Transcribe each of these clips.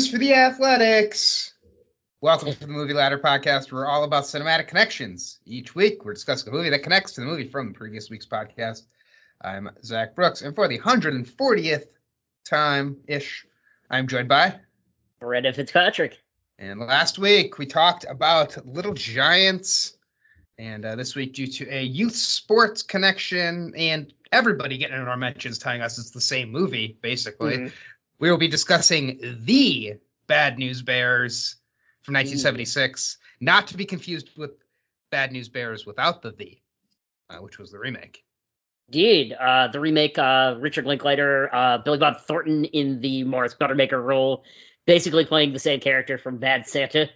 Bad news for the Athletics. Welcome to the Movie Ladder podcast. We're all about cinematic connections. Each week, we're discussing a movie that connects to the movie from the previous week's podcast. I'm Zach Brooks, and for the 140th time ish, I'm joined by. Brendan Fitzpatrick. And last week, we talked about Little Giants. And uh, this week, due to a youth sports connection and everybody getting in our mentions telling us it's the same movie, basically, Mhm. We will be discussing the Bad News Bears from 1976, not to be confused with Bad News Bears without the the, uh, which was the remake. Indeed, uh, the remake, uh, Richard Linklater, uh, Billy Bob Thornton in the Morris Buttermaker role, basically playing the same character from Bad Santa.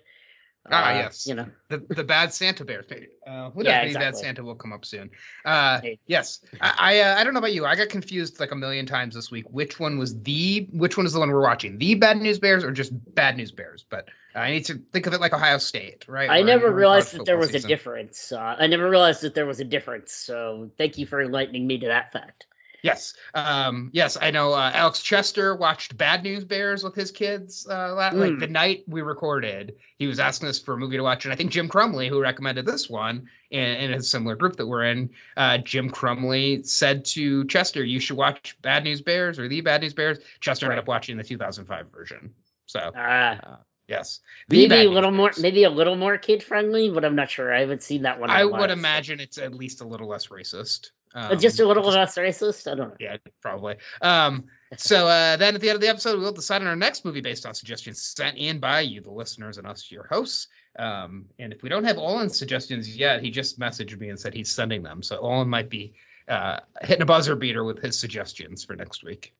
Ah, Uh, yes. You know, The the Bad Santa Bears. Uh, who Yeah? Maybe Bad. Santa will come up soon. Uh, Hey. yes. I I, uh, I don't know about you. I got confused like a million times this week. Which one was the which one is the one we're watching? The Bad News Bears or just Bad News Bears? But I need to think of it like Ohio State, right? I never realized that there was a difference. Uh, I never realized that there was a difference. So thank you for enlightening me to that fact. Yes, um, yes, I know. Uh, Alex Chester watched Bad News Bears with his kids. Uh, la- like Mm. the night we recorded, he was asking us for a movie to watch, and I think Jim Crumley, who recommended this one in, in a similar group that we're in, uh, Jim Crumley said to Chester, "You should watch Bad News Bears or The Bad News Bears." Chester ended up watching the 2005 version. So Uh, yes, maybe a little more, maybe a little more kid friendly, but I'm not sure. I haven't seen that one. I would while, so- imagine it's at least a little less racist. Uh, Um, just a little less racist. I don't know. Yeah, probably. Um, so uh, then at the end of the episode, we'll decide on our next movie based on suggestions sent in by you, the listeners, and us, your hosts. Um, and if we don't have Olin's suggestions yet, he just messaged me and said he's sending them. So Olin might be uh, hitting a buzzer beater with his suggestions for next week.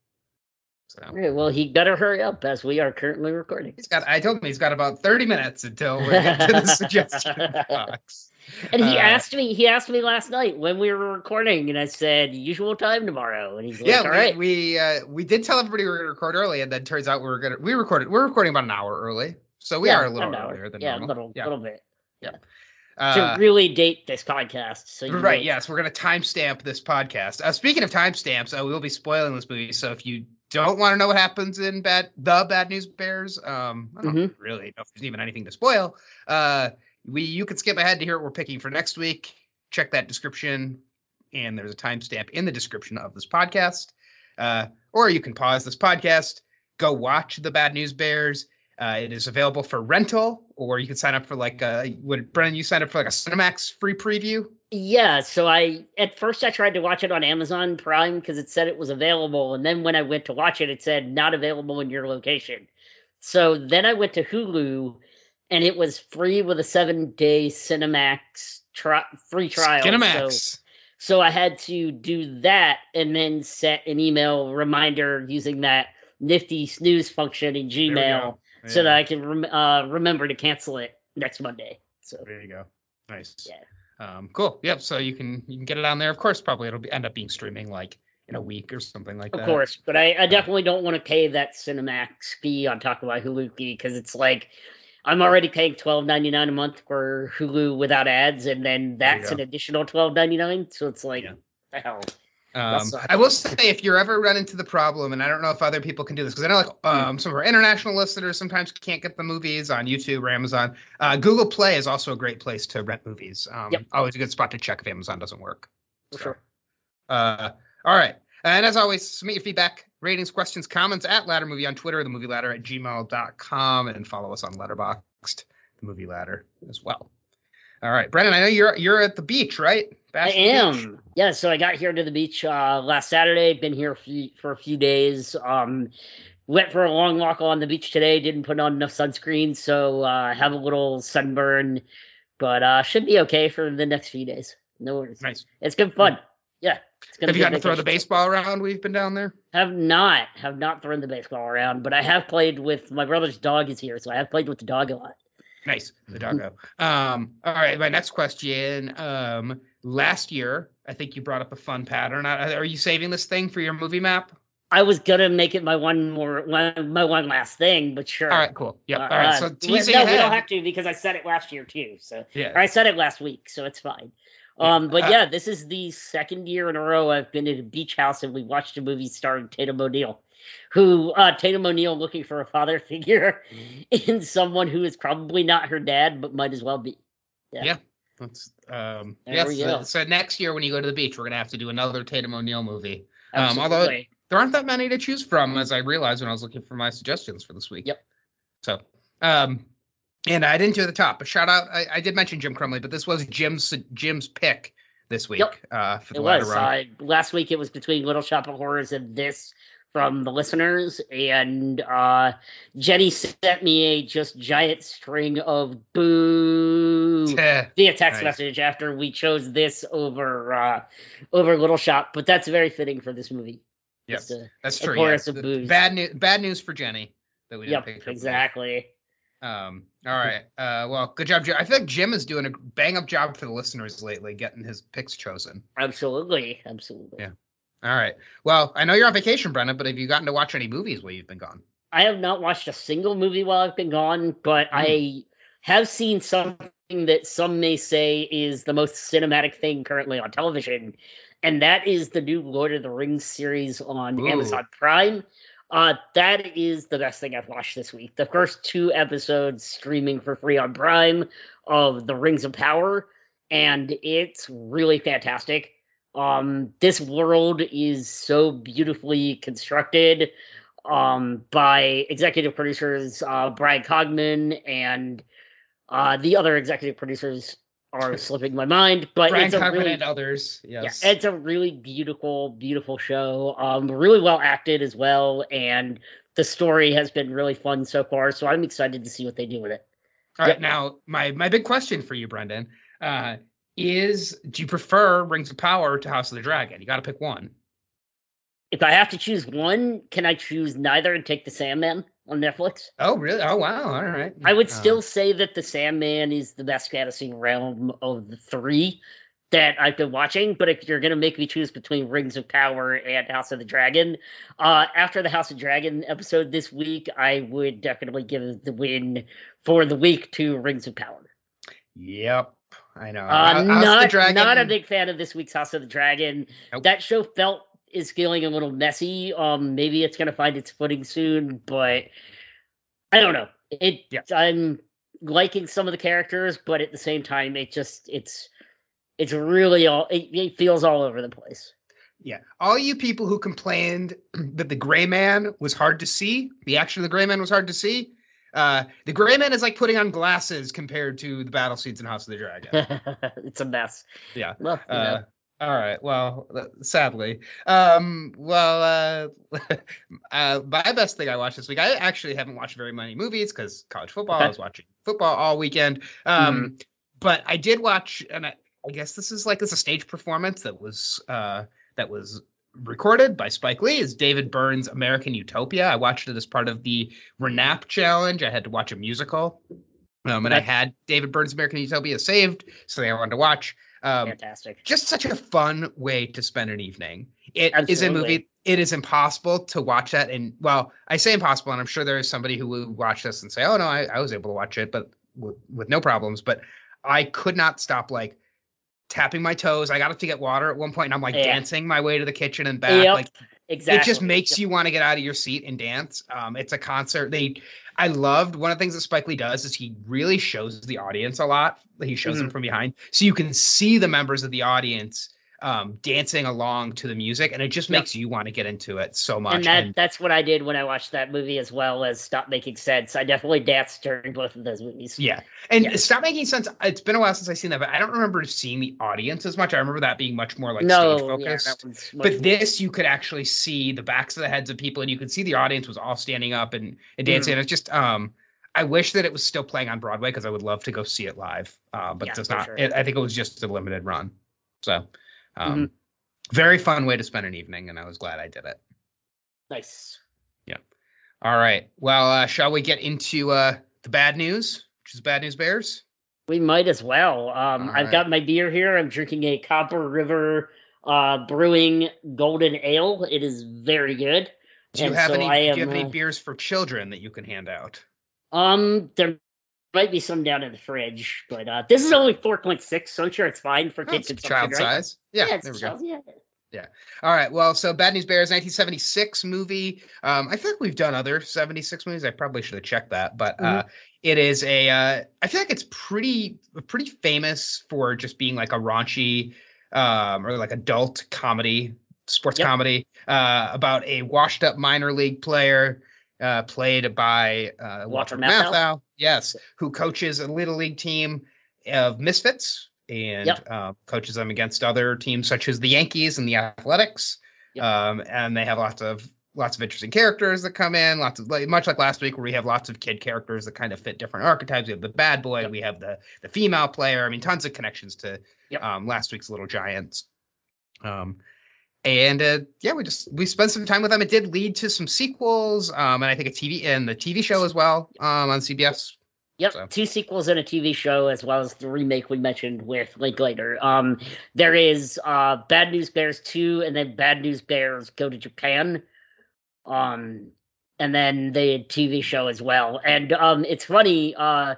So right, well, he better hurry up as we are currently recording. he's got. I told him he's got about 30 minutes until we get to the suggestion box. And he Uh, asked me, he asked me last night when we were recording, and I said usual time tomorrow, and he's like, Yeah, all we right. we, uh, we did tell everybody we were going to record early, and then turns out we were going to we recorded we're recording about an hour early, so we Yeah, are a little earlier than yeah, normal. a little, yeah, little bit Yeah. uh, to really date this podcast. So right. know- Yes, we're going to timestamp this podcast. Uh, speaking of timestamps, uh, we will be spoiling this movie, so if you don't want to know what happens in bad the Bad News Bears, um, I don't Mm-hmm. really know if there's even anything to spoil. Uh, we you can skip ahead to hear what we're picking for next week. Check that description, and there's a timestamp in the description of this podcast. Uh, or you can pause this podcast, go watch the Bad News Bears. Uh, it is available for rental, or you can sign up for like a. Would Brennan, you sign up for like a Cinemax free preview? Yeah, so I at first I tried to watch it on Amazon Prime because it said it was available, and then when I went to watch it, it said not available in your location. So then I went to Hulu, and it was free with a seven day Cinemax tri- free trial. Cinemax. so I had to do that and then set an email reminder using that nifty snooze function in Gmail go. so that I can rem- uh, remember to cancel it next Monday. So there you go. Nice. Yeah. Um, cool. Yep. So you can you can get it on there. Of course, probably it'll be, end up being streaming like in a week or something like Of that. Of course, but I, I definitely don't want to pay that Cinemax fee on top of my Hulu fee because it's like I'm already paying twelve ninety nine a month for Hulu without ads, and then that's an additional twelve ninety nine. So it's like, Yeah. the hell. Um. I will say, if you're ever run into the problem, and I don't know if other people can do this, because I know like um, some of our international listeners sometimes can't get the movies on YouTube or Amazon. Uh, Google Play is also a great place to rent movies. Um, Yep. Always a good spot to check if Amazon doesn't work. For So, sure. Uh, all right. And as always, submit your feedback, ratings, questions, comments at Ladder Movie on Twitter, the movie ladder at gmail.com, and follow us on Letterboxd, the movie ladder as well. All right, Brennan, I know you're you're at the beach, right? I Bashful Beach? am. Yeah, so I got here to the beach uh, last Saturday. Been here few, for a few days. Um, went for a long walk on the beach today. Didn't put on enough sunscreen, so uh, have a little sunburn, but uh, should be okay for the next few days. No worries. Nice. It's good fun. Yeah. Have you gotten to throw the baseball around? We've been down there. Have not have not thrown the baseball around, but I have played with my brother's dog is here, so I have played with the dog a lot. Nice, the doggo. um, all right, my next question. Um, last year, I think you brought up a fun pattern. Uh, Are you saving this thing for your movie map? I was gonna make it my one more one, my one last thing, but sure. All right, cool. Yeah. Uh, all right, uh, so we- teasing no, ahead. we don't have to because I said it last year too. So yeah. I said it last week, so it's fine. Um, but Uh, yeah, this is the second year in a row I've been at a beach house and we watched a movie starring Tatum O'Neal. who uh, Tatum O'Neal looking for a father figure in someone who is probably not her dad, but might as well be. Yeah. yeah. That's um There yes. so, next year when you go to the beach, we're gonna have to do another Tatum O'Neal movie. Um, although there aren't that many to choose from, as I realized when I was looking for my suggestions for this week. Yep. So, um, and I didn't do the top, but shout out. I, I did mention Jim Crumley, but this was Jim's Jim's pick this week. Yep. Uh, for the It was. Uh, last week it was between Little Shop of Horrors and this from the listeners, and uh, Jenny sent me a just giant string of boo via text Nice. message after we chose this over uh, over Little Shop, but that's very fitting for this movie. Yes, that's a true. chorus yeah. of boos. Bad news. Bad news for Jenny that we didn't yep, pick. exactly. Um, all right. Uh, well, good job, Jim. I feel like Jim is doing a bang up job for the listeners lately, getting his picks chosen. Absolutely, absolutely. Yeah. All right. Well, I know you're on vacation, Brendan, but have you gotten to watch any movies while you've been gone? I have not watched a single movie while I've been gone, but I have seen something that some may say is the most cinematic thing currently on television, and that is the new Lord of the Rings series on Ooh. Amazon Prime. Uh, that is the best thing I've watched this week. The first two episodes streaming for free on Prime of The Rings of Power, and it's really fantastic. Um, this world is so beautifully constructed um, by executive producers uh, Brian Cogman and uh, the other executive producers are slipping my mind, but Brian it's a Cogman really, and others. yeah, Yes. it's a really beautiful, beautiful show. Um, really well acted as well, and the story has been really fun so far. So I'm excited to see what they do with it. All right. Yep. Now, my my big question for you, Brendan, uh, is do you prefer Rings of Power to House of the Dragon? You got to pick one. If I have to choose one, can I choose neither and take the Sandman on Netflix? Oh, really? Oh, wow. All right. I would Uh, still say that the Sandman is the best fantasy realm of the three that I've been watching. But if you're gonna make me choose between Rings of Power and House of the Dragon, uh, after the House of Dragon episode this week, I would definitely give the win for the week to Rings of Power. Yep. I know. Uh, House of the not not a big fan of this week's House of the Dragon. Nope. That show felt is feeling a little messy. Um, maybe it's gonna find its footing soon, but I don't know. It Yeah. I'm liking some of the characters, but at the same time, it just it's it's really all it, it feels all over the place. Yeah. All you people who complained that the Gray Man was hard to see, the action of the Gray Man was hard to see. Uh, the Gray Man is like putting on glasses compared to the battle scenes in House of the Dragon. it's a mess. Yeah. Well, you know. Uh, all right. Well, uh, sadly. Um, well, uh, uh, my best thing I watched this week, I actually haven't watched very many movies because college football. I was watching football all weekend. Um, but I did watch, and I, I guess this is like it's a stage performance that was uh, that was recorded by Spike Lee. Is David Byrne's American Utopia. I watched it as part of the Renap challenge. I had to watch a musical. Um, and I had David Byrne's American Utopia saved, so I wanted to watch. Um, fantastic. just such a fun way to spend an evening. It is a movie. It is impossible to watch that. And well, I say impossible, and I'm sure there is somebody who will watch this and say, "Oh no, I, I was able to watch it, but with, with no problems." But I could not stop like tapping my toes. I got up to get water at one point, and I'm like Yeah. dancing my way to the kitchen and back. Yep, Like exactly. it just makes you want to get out of your seat and dance. Um, it's a concert. They, I loved one of the things that Spike Lee does is he really shows the audience a lot. He shows Mm-hmm. them from behind, so you can see the members of the audience um, dancing along to the music, and it just Yep. makes you want to get into it so much. and that And- that's what I did when I watched that movie as well as Stop Making Sense. I definitely danced during both of those movies. yeah, and Yeah. stop making sense. It's been a while since I've seen that, but I don't remember seeing the audience as much. I remember that being much more like no, stage focused. much but this you could actually see the backs of the heads of people and you could see the audience was all standing up and, and dancing Mm-hmm. and it's just um i wish that it was still playing on broadway because i would love to go see it live uh, but Yeah, it does not sure. it, i think it was just a limited run so um Mm-hmm. very fun way to spend an evening and i was glad i did it nice. Yeah. All right well uh shall we get into uh the bad news which is bad news bears We might as well. Um, I've right. got my beer here. I'm drinking a Copper River uh, Brewing Golden Ale. It is very good. do you And have so any I do you have any uh, beers for children that you can hand out Um, there might be some down in the fridge, but uh, this is only 4.6, so I'm sure it's fine for kids it's child right? size yeah, it's there we child- go yeah. All right. Well, so Bad News Bears, 1976 movie. Um, I feel like we've done other 76 movies. I probably should have checked that, but uh, it is a. Uh, I feel like it's pretty pretty famous for just being like a raunchy um, or like adult comedy, sports Yep. comedy uh, about a washed up minor league player. Uh, played by uh, Walter Walter Matthau? Matthau, yes, who coaches a little league team of misfits and Yep. uh, coaches them against other teams such as the Yankees and the Athletics. Yep. Um, and they have lots of lots of interesting characters that come in, lots of like much like last week where we have lots of kid characters that kind of fit different archetypes. We have the bad boy, Yep. we have the the female player. I mean, tons of connections to um, last week's Little Giants. Um, and uh, yeah, we just we spent some time with them. It did lead to some sequels, um, and I think a TV and the TV show as well um, on CBS. Yep, So- two sequels and a TV show, as well as the remake we mentioned with Linklater. Um, there is uh, Bad News Bears two, and then Bad News Bears Go to Japan. Um, and then the TV show as well. And um, it's funny. Uh,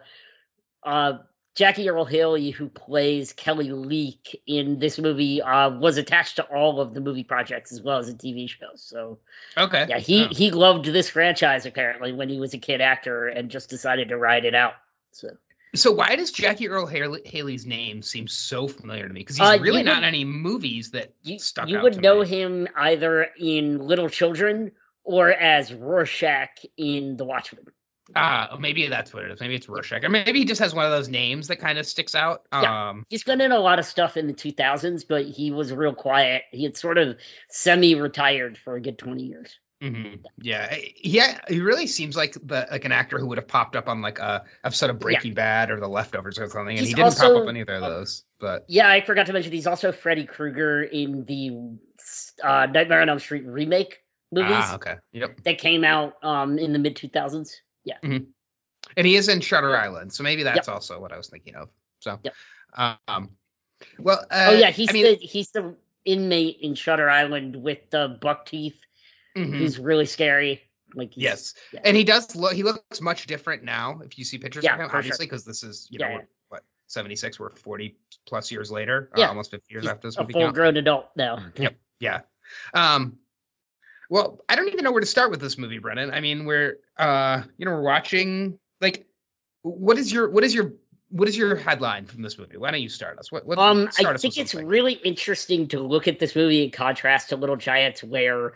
uh, Jackie Earle Haley, who plays Kelly Leak in this movie, uh, was attached to all of the movie projects as well as the TV shows. So Okay. yeah, he Oh. he loved this franchise apparently when he was a kid actor and just decided to ride it out. So So why does Jackie Earle Haley, Haley's name seem so familiar to me? Because he's Uh, really not in any movies that you stuck you would know me. him either in Little Children or as Rorschach in The Watchmen. Ah, maybe that's what it is. Maybe it's Rorschach, or maybe he just has one of those names that kind of sticks out. Yeah. Um, He's been in a lot of stuff in the 2000s, but he was real quiet. He had sort of semi-retired for a good 20 years. mhm. yeah, yeah, he really seems like the like an actor who would have popped up on like a episode of Breaking Bad or The Leftovers or something, and He's he didn't pop up on either of those. But Yeah, I forgot to mention he's also Freddy Krueger in the uh, Nightmare on Elm Street remake movies ah, okay, yep. that came out um, in the mid 2000s. Yeah. And he is in Shutter Island, so maybe that's also what I was thinking of. So, Yep. um, well, uh, oh yeah, he's I mean, the he's the inmate in Shutter Island with the buck teeth. mhm. Who's really scary. Like he's, Yes, yeah. and he does look. He looks much different now. If you see pictures Yeah, of him, obviously, because this is you know Yeah, we're, yeah. what seventy six. We're forty plus years later. Yeah. uh, almost fifty years he's after this a out. full-grown adult now. Yep. Yeah. Um. Well, I don't even know where to start with this movie, Brennan. I mean, we're uh, you know, we're watching like, what is your what is your what is your headline from this movie? Why don't you start us? What? what Um, start I us think it's really interesting to look at this movie in contrast to Little Giants, where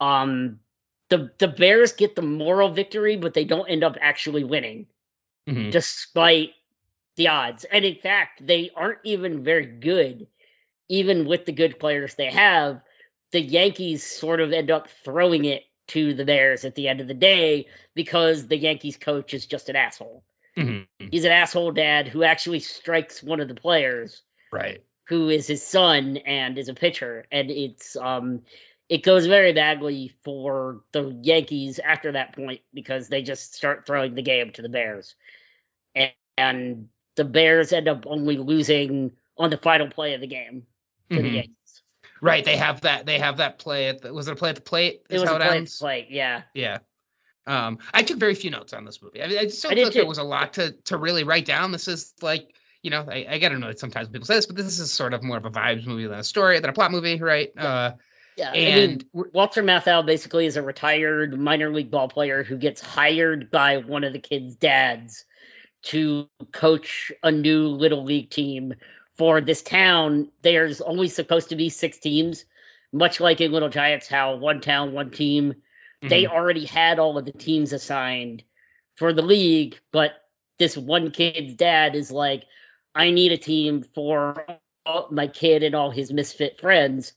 um the the Bears get the moral victory, but they don't end up actually winning, Mhm. despite the odds. And in fact, they aren't even very good, even with the good players they have. The Yankees sort of end up throwing it to the Bears at the end of the day because the Yankees coach is just an asshole. Mhm. He's an asshole dad who actually strikes one of the players Right. who is his son and is a pitcher and it's um it goes very badly for the Yankees after that point because they just start throwing the game to the Bears. And, and the Bears end up only losing on the final play of the game to the Mhm. Yankees. Right. They have that. They have that play at the. Was it a play at the plate? It was a play, ends? play, yeah. Yeah. Um, I took very few notes on this movie. I mean, I just don't I feel like there was a lot to to really write down. This is like, you know, I, I know that sometimes people say this, but this is sort of more of a vibes movie than a story, than a plot movie, right? Uh, Yeah. I mean, and Walter Matthau basically is a retired minor league ball player who gets hired by one of the kids' dads to coach a new little league team for this town. There's only supposed to be six teams, much like in Little Giants, how one town, one team. They Mhm. already had all of the teams assigned for the league, but this one kid's dad is like, I need a team for my kid and all his misfit friends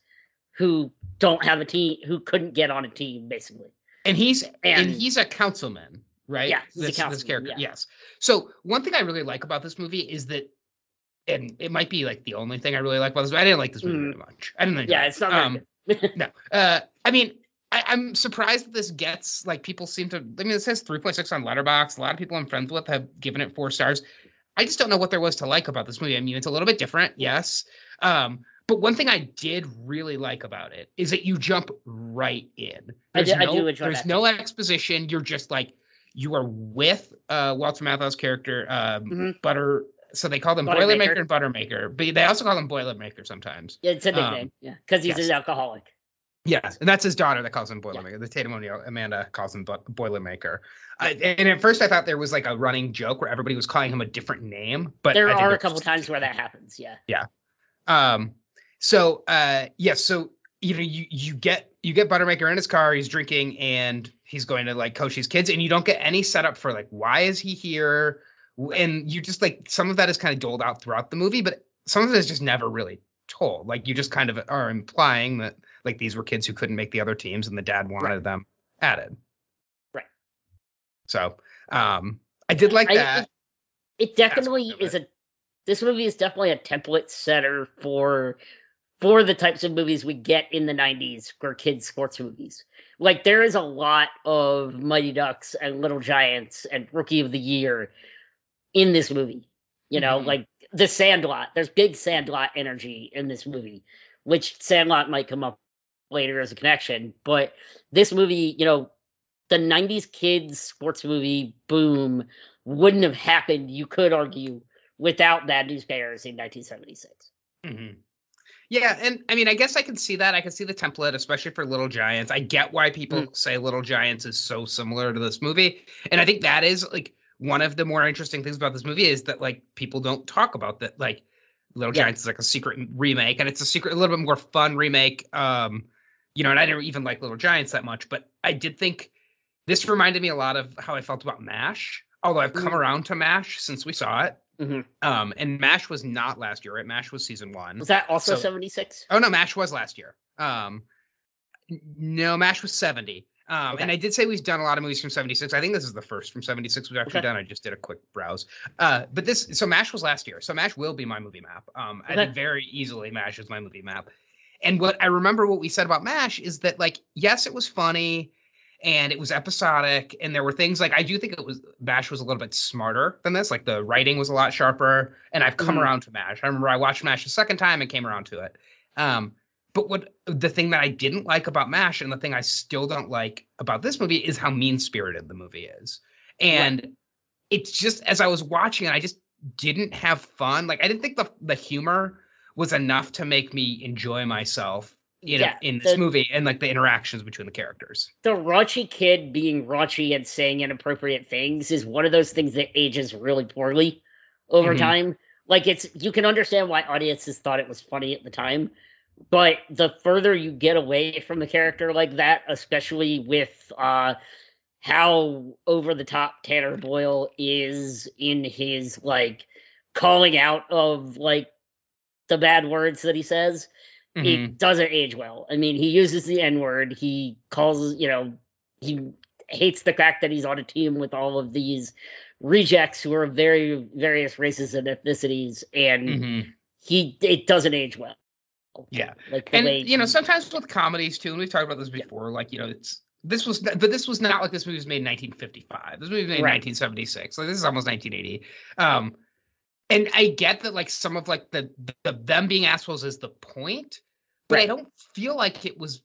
who don't have a team, who couldn't get on a team, basically. and he's and, and- he's a councilman, right? Yeah, he's a this, this character. yeah. Yes. So one thing I really like about this movie is that, and it might be like the only thing I really like about this. movie. I didn't like this movie Mm. very much. I didn't. Yeah, it. it's not Um. No. Uh, I mean, I, I'm surprised that this gets like people seem to. I mean, it says 3.6 on Letterboxd. A lot of people I'm friends with have given it four stars. I just don't know what there was to like about this movie. I mean, it's a little bit different, yes. Um, but one thing I did really like about it is that you jump right in. I There's do- I no, do enjoy There's that no exposition. You're just like you are with uh, Walter Matthau's character, um, Mhm. Butter so they call them Buttermaker. Boilermaker and Buttermaker, but they also call them Boilermaker sometimes. Yeah, it's a Um, nickname. yeah, because he's yes. an alcoholic. Yes, and that's his daughter that calls him Boilermaker. The Tatum O'Neal, Amanda calls him Boilermaker. I, and at first, I thought there was like a running joke where everybody was calling him a different name, but there I think are a couple times where that happens. Yeah. Yeah. Um, so uh, yes, so you know, you you get you get Buttermaker in his car, he's drinking, and he's going to like coach his kids, and you don't get any setup for like why is he here, and you just like some of that is kind of doled out throughout the movie, but some of it is just never really told. Like you just kind of are implying that like these were kids who couldn't make the other teams, and the dad wanted Right. them added. Right. So um, I did like I- that. It, it definitely is a. This movie is definitely a template setter for for the types of movies we get in the 90s for kids sports movies. Like there is a lot of Mighty Ducks and Little Giants and Rookie of the Year in this movie. You know, Mhm. like the Sandlot. There's big Sandlot energy in this movie, which Sandlot might come up later as a connection, but this movie, you know, the 90s kids sports movie boom wouldn't have happened, you could argue, without Bad News Bears in 1976. hmm Yeah, and I mean, I guess I can see that. I can see the template, especially for Little Giants. I get why people Mm. say Little Giants is so similar to this movie, and I think that is like one of the more interesting things about this movie is that like people don't talk about that. Like Little Yeah. Giants is like a secret remake, and it's a secret, a little bit more fun remake. Um, you know, and I didn't even like Little Giants that much, but I did think this reminded me a lot of how I felt about Mash. Although I've come Mm. around to Mash since we saw it. Mhm. Um, and Mash was not last year, right? Mash was season one. Was that also So- 76? Oh no, Mash was last year. Um, no, Mash was seventy. Um, Okay. and I did say we've done a lot of movies from seventy six. I think this is the first from seventy six we've actually Okay. done. I just did a quick browse. Uh, but this so Mash was last year. So Mash will be my movie map. Um, I Okay. think very easily Mash is my movie map. And what I remember what we said about Mash is that like yes, it was funny and it was episodic and there were things like I do think it was Mash was a little bit smarter than this. Like the writing was a lot sharper. And I've come Mhm. around to Mash. I remember I watched Mash the second time and came around to it. Um, but what the thing that I didn't like about MASH and the thing I still don't like about this movie is how mean spirited the movie is. And it's just as I was watching it, I just didn't have fun. Like I didn't think the the humor was enough to make me enjoy myself in Yeah, in this the- movie and like the interactions between the characters. The raunchy kid being raunchy and saying inappropriate things is one of those things that ages really poorly over Mhm. time. Like it's you can understand why audiences thought it was funny at the time, but the further you get away from the character like that, especially with uh how over the top Tanner Boyle is in his like calling out of like the bad words that he says, Mhm. it doesn't age well. I mean, he uses the N word. He calls, you know, he hates the fact that he's on a team with all of these rejects who are of very various races and ethnicities, and Mhm. he it doesn't age well. Yeah. like and way you know sometimes with comedies too and we've talked about this Yeah. before like you know it's this was but this was not like this movie was made in 1955 this movie was made in Right. 1976 like this is almost 1980 um and i get that like some of like the, the them being assholes is the point but i don't feel like it was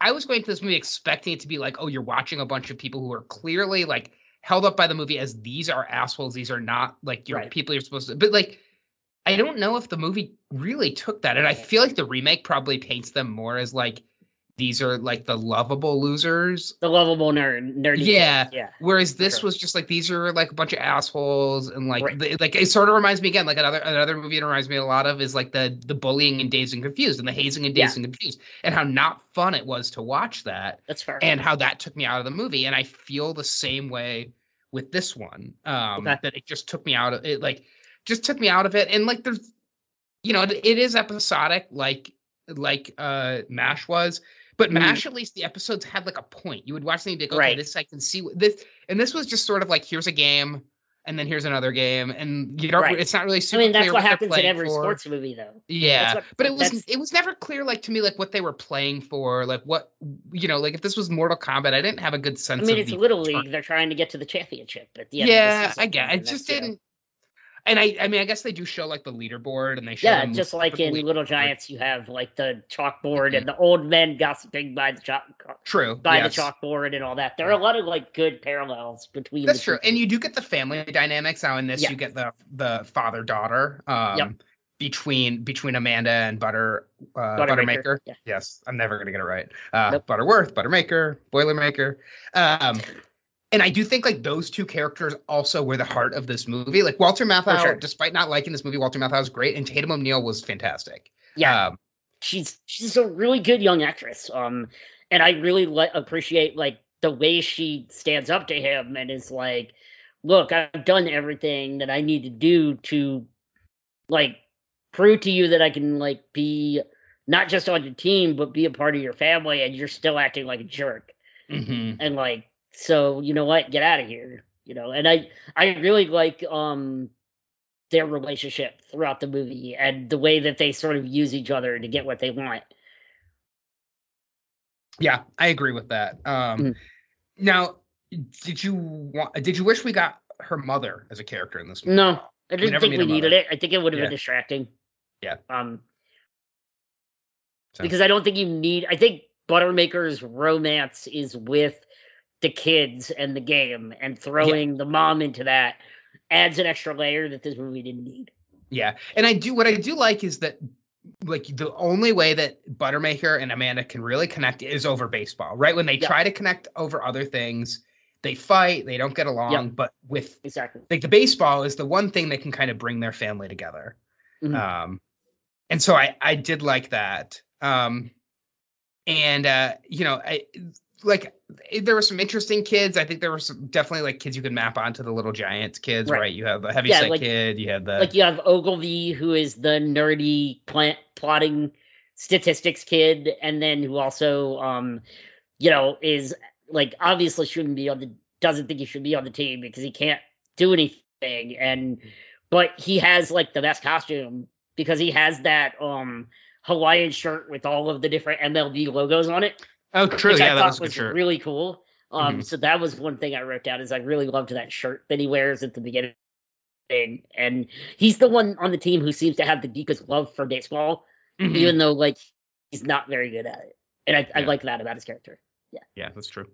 i was going to this movie expecting it to be like oh you're watching a bunch of people who are clearly like held up by the movie as these are assholes these are not like your Right. people you're supposed to but like I don't know if the movie really took that. And I feel like the remake probably paints them more as like these are like the lovable losers. the lovable nerd, nerdy. Yeah. kid, yeah, Whereas this was just like these are like a bunch of assholes and like Right. the, like it sort of reminds me again like another another movie it reminds me a lot of is like the the bullying and Dazed and Confused and the hazing and Dazed and Confused and how not fun it was to watch that that's fair. and how that took me out of the movie and i feel the same way with this one um Okay. that it just took me out of it like just took me out of it and like there's you know it, it is episodic like like uh mash was but Mhm. mash at least the episodes had like a point you would watch them like okay Right. this i can see what this and this was just sort of like here's a game and then here's another game and you don't Right. it's not really super. I mean, that's clear what happens in every for. sports movie, though. Yeah, what- but it was it was never clear like to me like what they were playing for, like what you know, like if this was Mortal Kombat, I didn't have a good sense I mean, of it's Little League. They're trying to get to the championship at the end. Yeah, of the season, I get. I and just didn't. And I, I mean, I guess they do show like the leaderboard, and they show Yeah, just like in. Little Giants, you have like the chalkboard Mhm. and the old men gossiping by the chalk True. by yes. the chalkboard and all that. There are a lot of like good parallels between. That's the true, two. and you do get the family dynamics now. In this, Yeah. you get the the father daughter um, Yep. between between Amanda and Butter uh, Buttermaker, Buttermaker. yeah. Yes, I'm never gonna get it right. Uh, Nope. Butterworth, Buttermaker, Boilermaker. Um, and I do think like those two characters also were the heart of this movie. Like Walter Matthau, sure. despite not liking this movie, Walter Matthau was great, and Tatum O'Neal was fantastic. Yeah, Um, she's she's a really good young actress. Um, and I really li- appreciate like the way she stands up to him and is like, "Look, I've done everything that I need to do to like prove to you that I can like be not just on your team but be a part of your family, and you're still acting like a jerk." mhm. and like so you know what get out of here you know and i i really like um their relationship throughout the movie and the way that they sort of use each other to get what they want Yeah, I agree with that. Um, Mhm. Now, did you want? Did you wish we got her mother as a character in this movie? no i didn't never think we needed it i think it would have Yeah. been distracting Yeah. um So- because i don't think you need i think buttermaker's romance is with the kids and the game and throwing the mom into that adds an extra layer that this movie didn't need Yeah, and I do. What I do like is that like the only way that Buttermaker and Amanda can really connect is over baseball. Right when they Yeah. try to connect over other things, they fight, they don't get along. Yeah. But with exactly like the baseball is the one thing that can kind of bring their family together. Mhm. Um, and so I I did like that. Um, and uh, you know, I like eh, there were some interesting kids. I think there were some definitely like kids you could map onto the Little Giants kids, Right. right? You have the heavy Yeah, set like- kid, you have the like you have Ogilvy, who is the nerdy plant plotting statistics kid, and then who also, um, you know, is like obviously shouldn't be on the doesn't think he should be on the team because he can't do anything, and but he has like the best costume because he has that um Hawaiian shirt with all of the different MLB logos on it, oh true, which yeah, I thought was was shirt. really cool. Um, Mhm. so that was one thing I wrote down is I really loved that shirt that he wears at the beginning. And, and he's the one on the team who seems to have the deepest love for baseball, Mhm. even though like he's not very good at it. And I, I Yeah. like that about his character. Yeah. Yeah, that's true.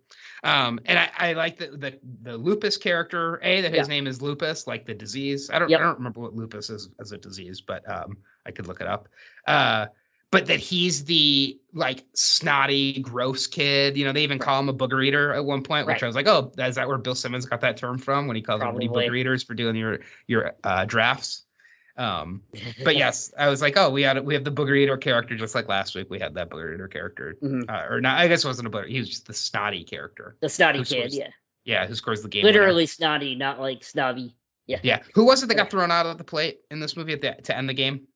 Um, and I, I like the, the the lupus character. A that his Yeah. name is lupus, like the disease. I don't Yep. I don't remember what lupus is as a disease, but um, I could look it up. Uh, but that he's the like snotty, gross kid. You know, they even call him a booger eater at one point, which I was like, oh, is that where Bill Simmons got that term from when he calls everybody Probably. booger eaters for doing your your uh, drafts? Um, but yes, I was like, oh, we had we have the booger eater character just like last week. We had that booger eater character, Mhm. uh, or not? I guess it wasn't a booger. He was just the snotty character. the snotty kid, scores- yeah. Yeah, who scores the game? winner. Literally snotty, not like snobby. Yeah. Who was it that got thrown out of the plate in this movie at the, to end the game?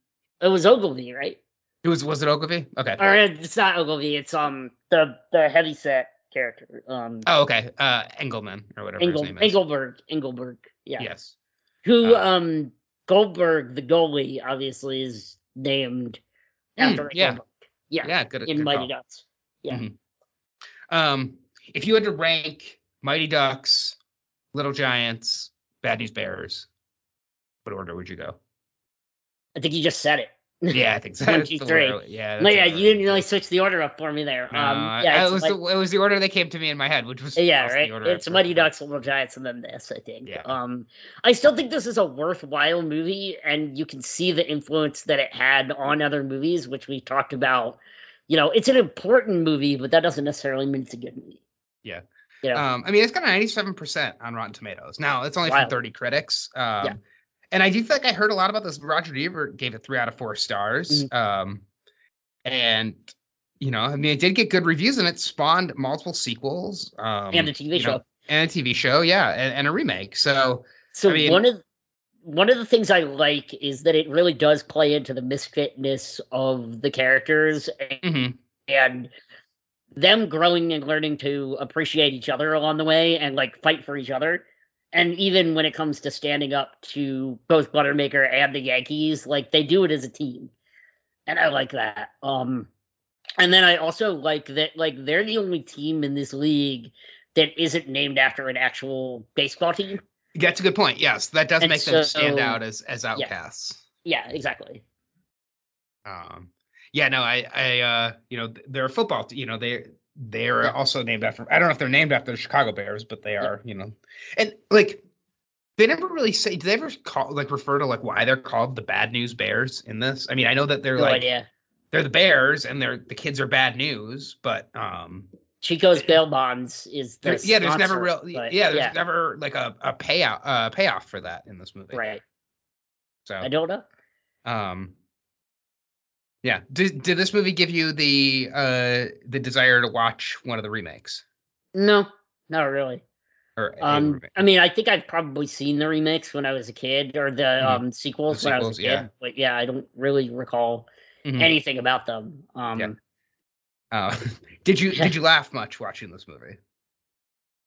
It was Ogilvy, right? It was was it Ogilvy? Okay. Or it's not Ogilvy, it's um the the heavy set character. Um Oh, okay. Uh, Engelman or whatever Engel, his name is. Engelberg. Engelberg. Yeah. Yes. Who Uh, um Goldberg, the goalie, obviously is named Mm, after yeah. Goldberg. Yeah. Yeah. Good. in good Mighty call. Ducks. Yeah. Mhm. Um, if you had to rank Mighty Ducks, Little Giants, Bad News Bears, what order would you go? I think you just said it. Yeah, I think so. One, two, three. Yeah. No, yeah, you didn't really switch the order up for me there. No, um, yeah, it was Mi- the it was the order that came to me in my head, which was yeah, right. The order It's Mighty. Ducks, Little Giants, and then this. I think. Yeah. Um, I still think this is a worthwhile movie, and you can see the influence that it had on other movies, which we talked about. You know, it's an important movie, but that doesn't necessarily mean it's a good movie. Yeah. You know, Um, I mean, it's got a 97% on Rotten Tomatoes. Now, it's only from 30 critics. Um, Yeah. And I do feel like I heard a lot about this. Roger Ebert gave it three out of four stars. Mm-hmm. Um, and, you know, I mean, it did get good reviews and it spawned multiple sequels. Um, and a TV show. know, and a TV show, yeah, and, and a remake. So, So I mean- one of one of the things I like is that it really does play into the misfitness of the characters mhm. and them growing and learning to appreciate each other along the way and like fight for each other. And even when it comes to standing up to both Buttermaker and the Yankees, like they do it as a team. And I like that. Um and then I also like that like they're the only team in this league that isn't named after an actual baseball team. That's a good point. Yes, that does And make them stand out as as outcasts. Yeah, exactly. Um, yeah, no, I, I, uh, you know, they're a football. You know, they they're Yeah. also named after. I don't know if they're named after the Chicago Bears, but they are. You know, and like they never really say. Do they ever call like refer to like why they're called the Bad News Bears in this? I mean, I know that they're No like idea. they're the Bears and they're the kids are bad news, but um, Chico's bail bonds is the there- yeah, there's never real. but Yeah, there's never like a a payout uh payoff for that in this movie. right. So I don't know. Um. Yeah. Did did this movie give you the uh the desire to watch one of the remakes No, not really. or Um, remake? I mean, I think I've probably seen the remakes when I was a kid, or the Mhm. um sequels The when I was a sequels, kid. yeah. But yeah, I don't really recall Mhm. anything about them. Um, Yeah. Uh, did you did you laugh much watching this movie?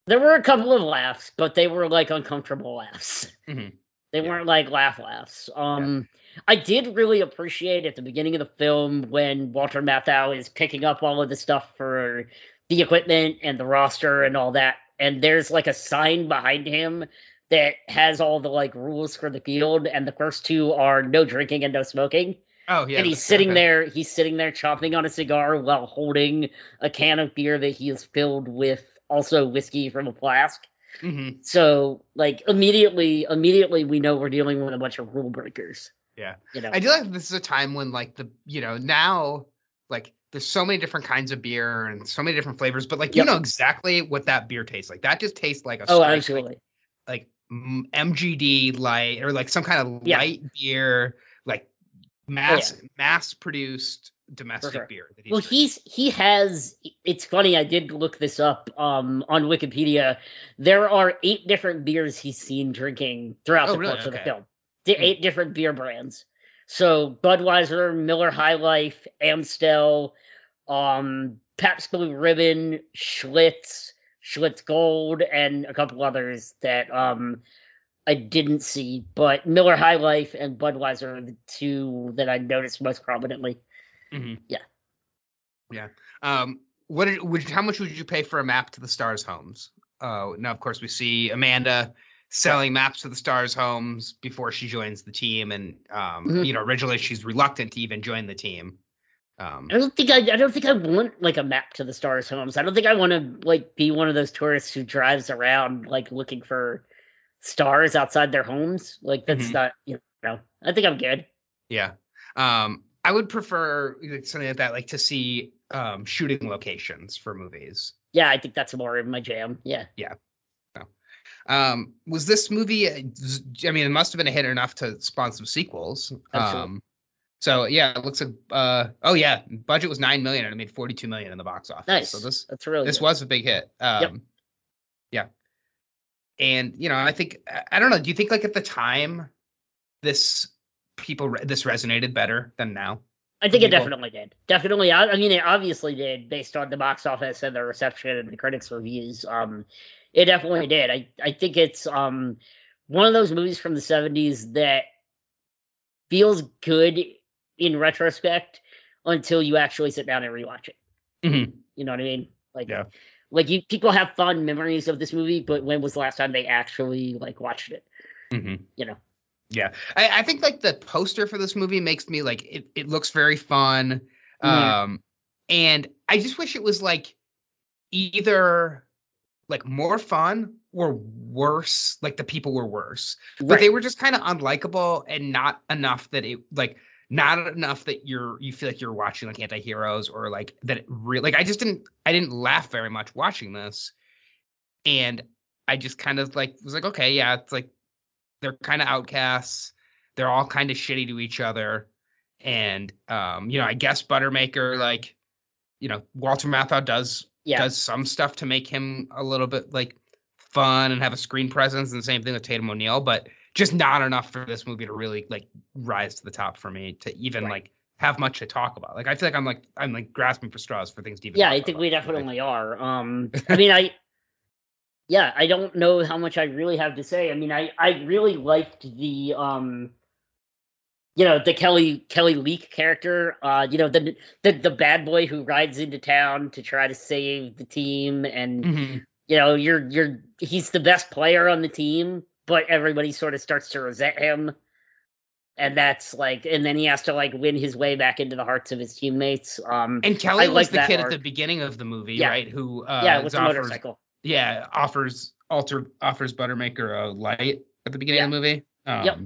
there were a couple of laughs, but they were like uncomfortable laughs. Mhm. They Yeah. weren't like laugh laughs. Um, I did really appreciate at the beginning of the film when Walter Matthau is picking up all of the stuff for the equipment and the roster and all that, and there's like a sign behind him that has all the like rules for the field, and the first two are no drinking and no smoking. Oh yeah. and he's sitting there, he's sitting there chomping on a cigar while holding a can of beer that he has filled with also whiskey from a flask. hmm So like immediately, immediately we know we're dealing with a bunch of rule breakers. Yeah. You know. I do like this is a time when like the you know now like there's so many different kinds of beer and so many different flavors, but like you Yep. know exactly what that beer tastes like. That just tastes like a oh, straight, like, absolutely. like mm, MGD light or like some kind of Yeah. light beer, like mass mass produced domestic sure. beer. That he's Well, drinking. he's he has. It's funny. I did look this up um, on Wikipedia. There are eight different beers he's seen drinking throughout Oh, the really? course of the film. The Hmm. eight different beer brands. So Budweiser, Miller High Life, Amstel, um, Pabst Blue Ribbon, Schlitz, Schlitz Gold, and a couple others that um I didn't see. But Miller High Life and Budweiser are the two that I noticed most prominently. Mhm. Yeah. Yeah. Um, what did, would how much would you pay for a map to the Stars homes? Uh, now of course we see Amanda selling maps to the Stars homes before she joins the team, and um, Mhm. you know originally she's reluctant to even join the team. Um, I don't think I, I don't think I want like a map to the stars homes. I don't think I want to like be one of those tourists who drives around like looking for stars outside their homes. Like that's Mhm. not you know. I think I'm good. yeah. Um, I would prefer like, something like that, like to see um, shooting locations for movies. Yeah, I think that's more of my jam. Yeah yeah. Um, was this movie? uh, I mean, it must have been a hit enough to spawn some sequels. Absolutely. Um, so yeah, it looks like. Uh, oh yeah, budget was nine million and it made forty two million in the box office. Nice. So this That's really this good. was a big hit. Um, Yep. Yeah. And you know, I think I- I don't know. Do you think like at the time, this people this resonated better than now? I think it people. definitely did. Definitely. I, I mean, it obviously did based on the box office and the reception and the critics' reviews. Um, it definitely did. I I think it's um one of those movies from the '70s that feels good in retrospect until you actually sit down and rewatch it. Mhm. You know what I mean? Like, Yeah. like you people have fond memories of this movie, but when was the last time they actually like watched it? Mm-hmm. You know? Yeah, I, I think like the poster for this movie makes me like it. It looks very fun, Mhm. um, and I just wish it was like either like more fun or worse. Like the people were worse, but they were just kind of unlikable and not enough that it like not enough that you're you feel like you're watching like anti-heroes or like that it really like I just didn't I didn't laugh very much watching this, and I just kind of like was like okay yeah it's like they're kind of outcasts. They're all kind of shitty to each other. And um, you know, I guess Buttermaker, like, you know, Walter Matthau does yeah. does some stuff to make him a little bit like fun and have a screen presence, and the same thing with Tatum O'Neal, but just not enough for this movie to really like rise to the top for me to even Right. like have much to talk about. Like I feel like I'm like I'm like grasping for straws for things to even yeah i think about. we definitely are um i mean i yeah i don't know how much i really have to say i mean i i really liked the um you know the kelly kelly leak character uh you know the the, the bad boy who rides into town to try to save the team and Mhm. you know you're you're he's the best player on the team but everybody sort of starts to resent him. And that's like, and then he has to like win his way back into the hearts of his teammates. Um, And Kelly I was like the kid arc. at the beginning of the movie, Yeah. right? Who uh, yeah, with the offers, motorcycle. Yeah, offers alter offers Buttermaker a light at the beginning Yeah. of the movie. Um, Yep.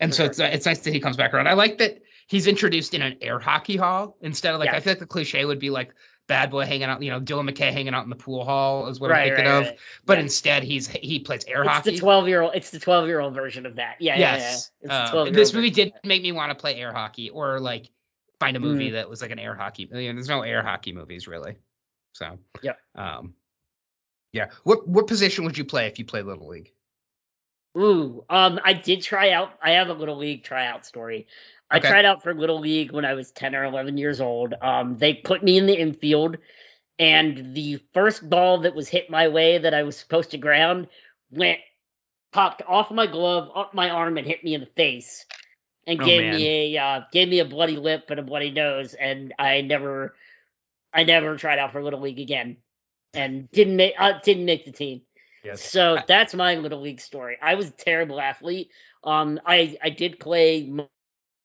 And For so sure. it's it's nice that he comes back around. I like that he's introduced in an air hockey hall instead of like Yeah. I feel like the cliche would be like bad boy hanging out, you know, Dylan McKay hanging out in the pool hall is what I'm thinking right, of. right. But Yeah. instead he's he plays air It's hockey. the twelve year old. It's the twelve year old version of that. Yeah, yeah, yeah. yes. It's Um, this movie did make me want to play air hockey or like find a movie that was like an air hockey. You know, there's no air hockey movies really. So yeah. Um yeah. What what position would you play if you played Little League? Ooh, um, I did try out. I have a little league tryout story. I Okay. tried out for little league when I was ten or eleven years old. Um, they put me in the infield, and the first ball that was hit my way that I was supposed to ground went popped off my glove, up my arm, and hit me in the face, and Oh, gave man. me a uh, gave me a bloody lip and a bloody nose, and I never, I never tried out for little league again, and didn't make uh, didn't make the team. Yes. So that's my little league story. I was a terrible athlete. Um, I I did play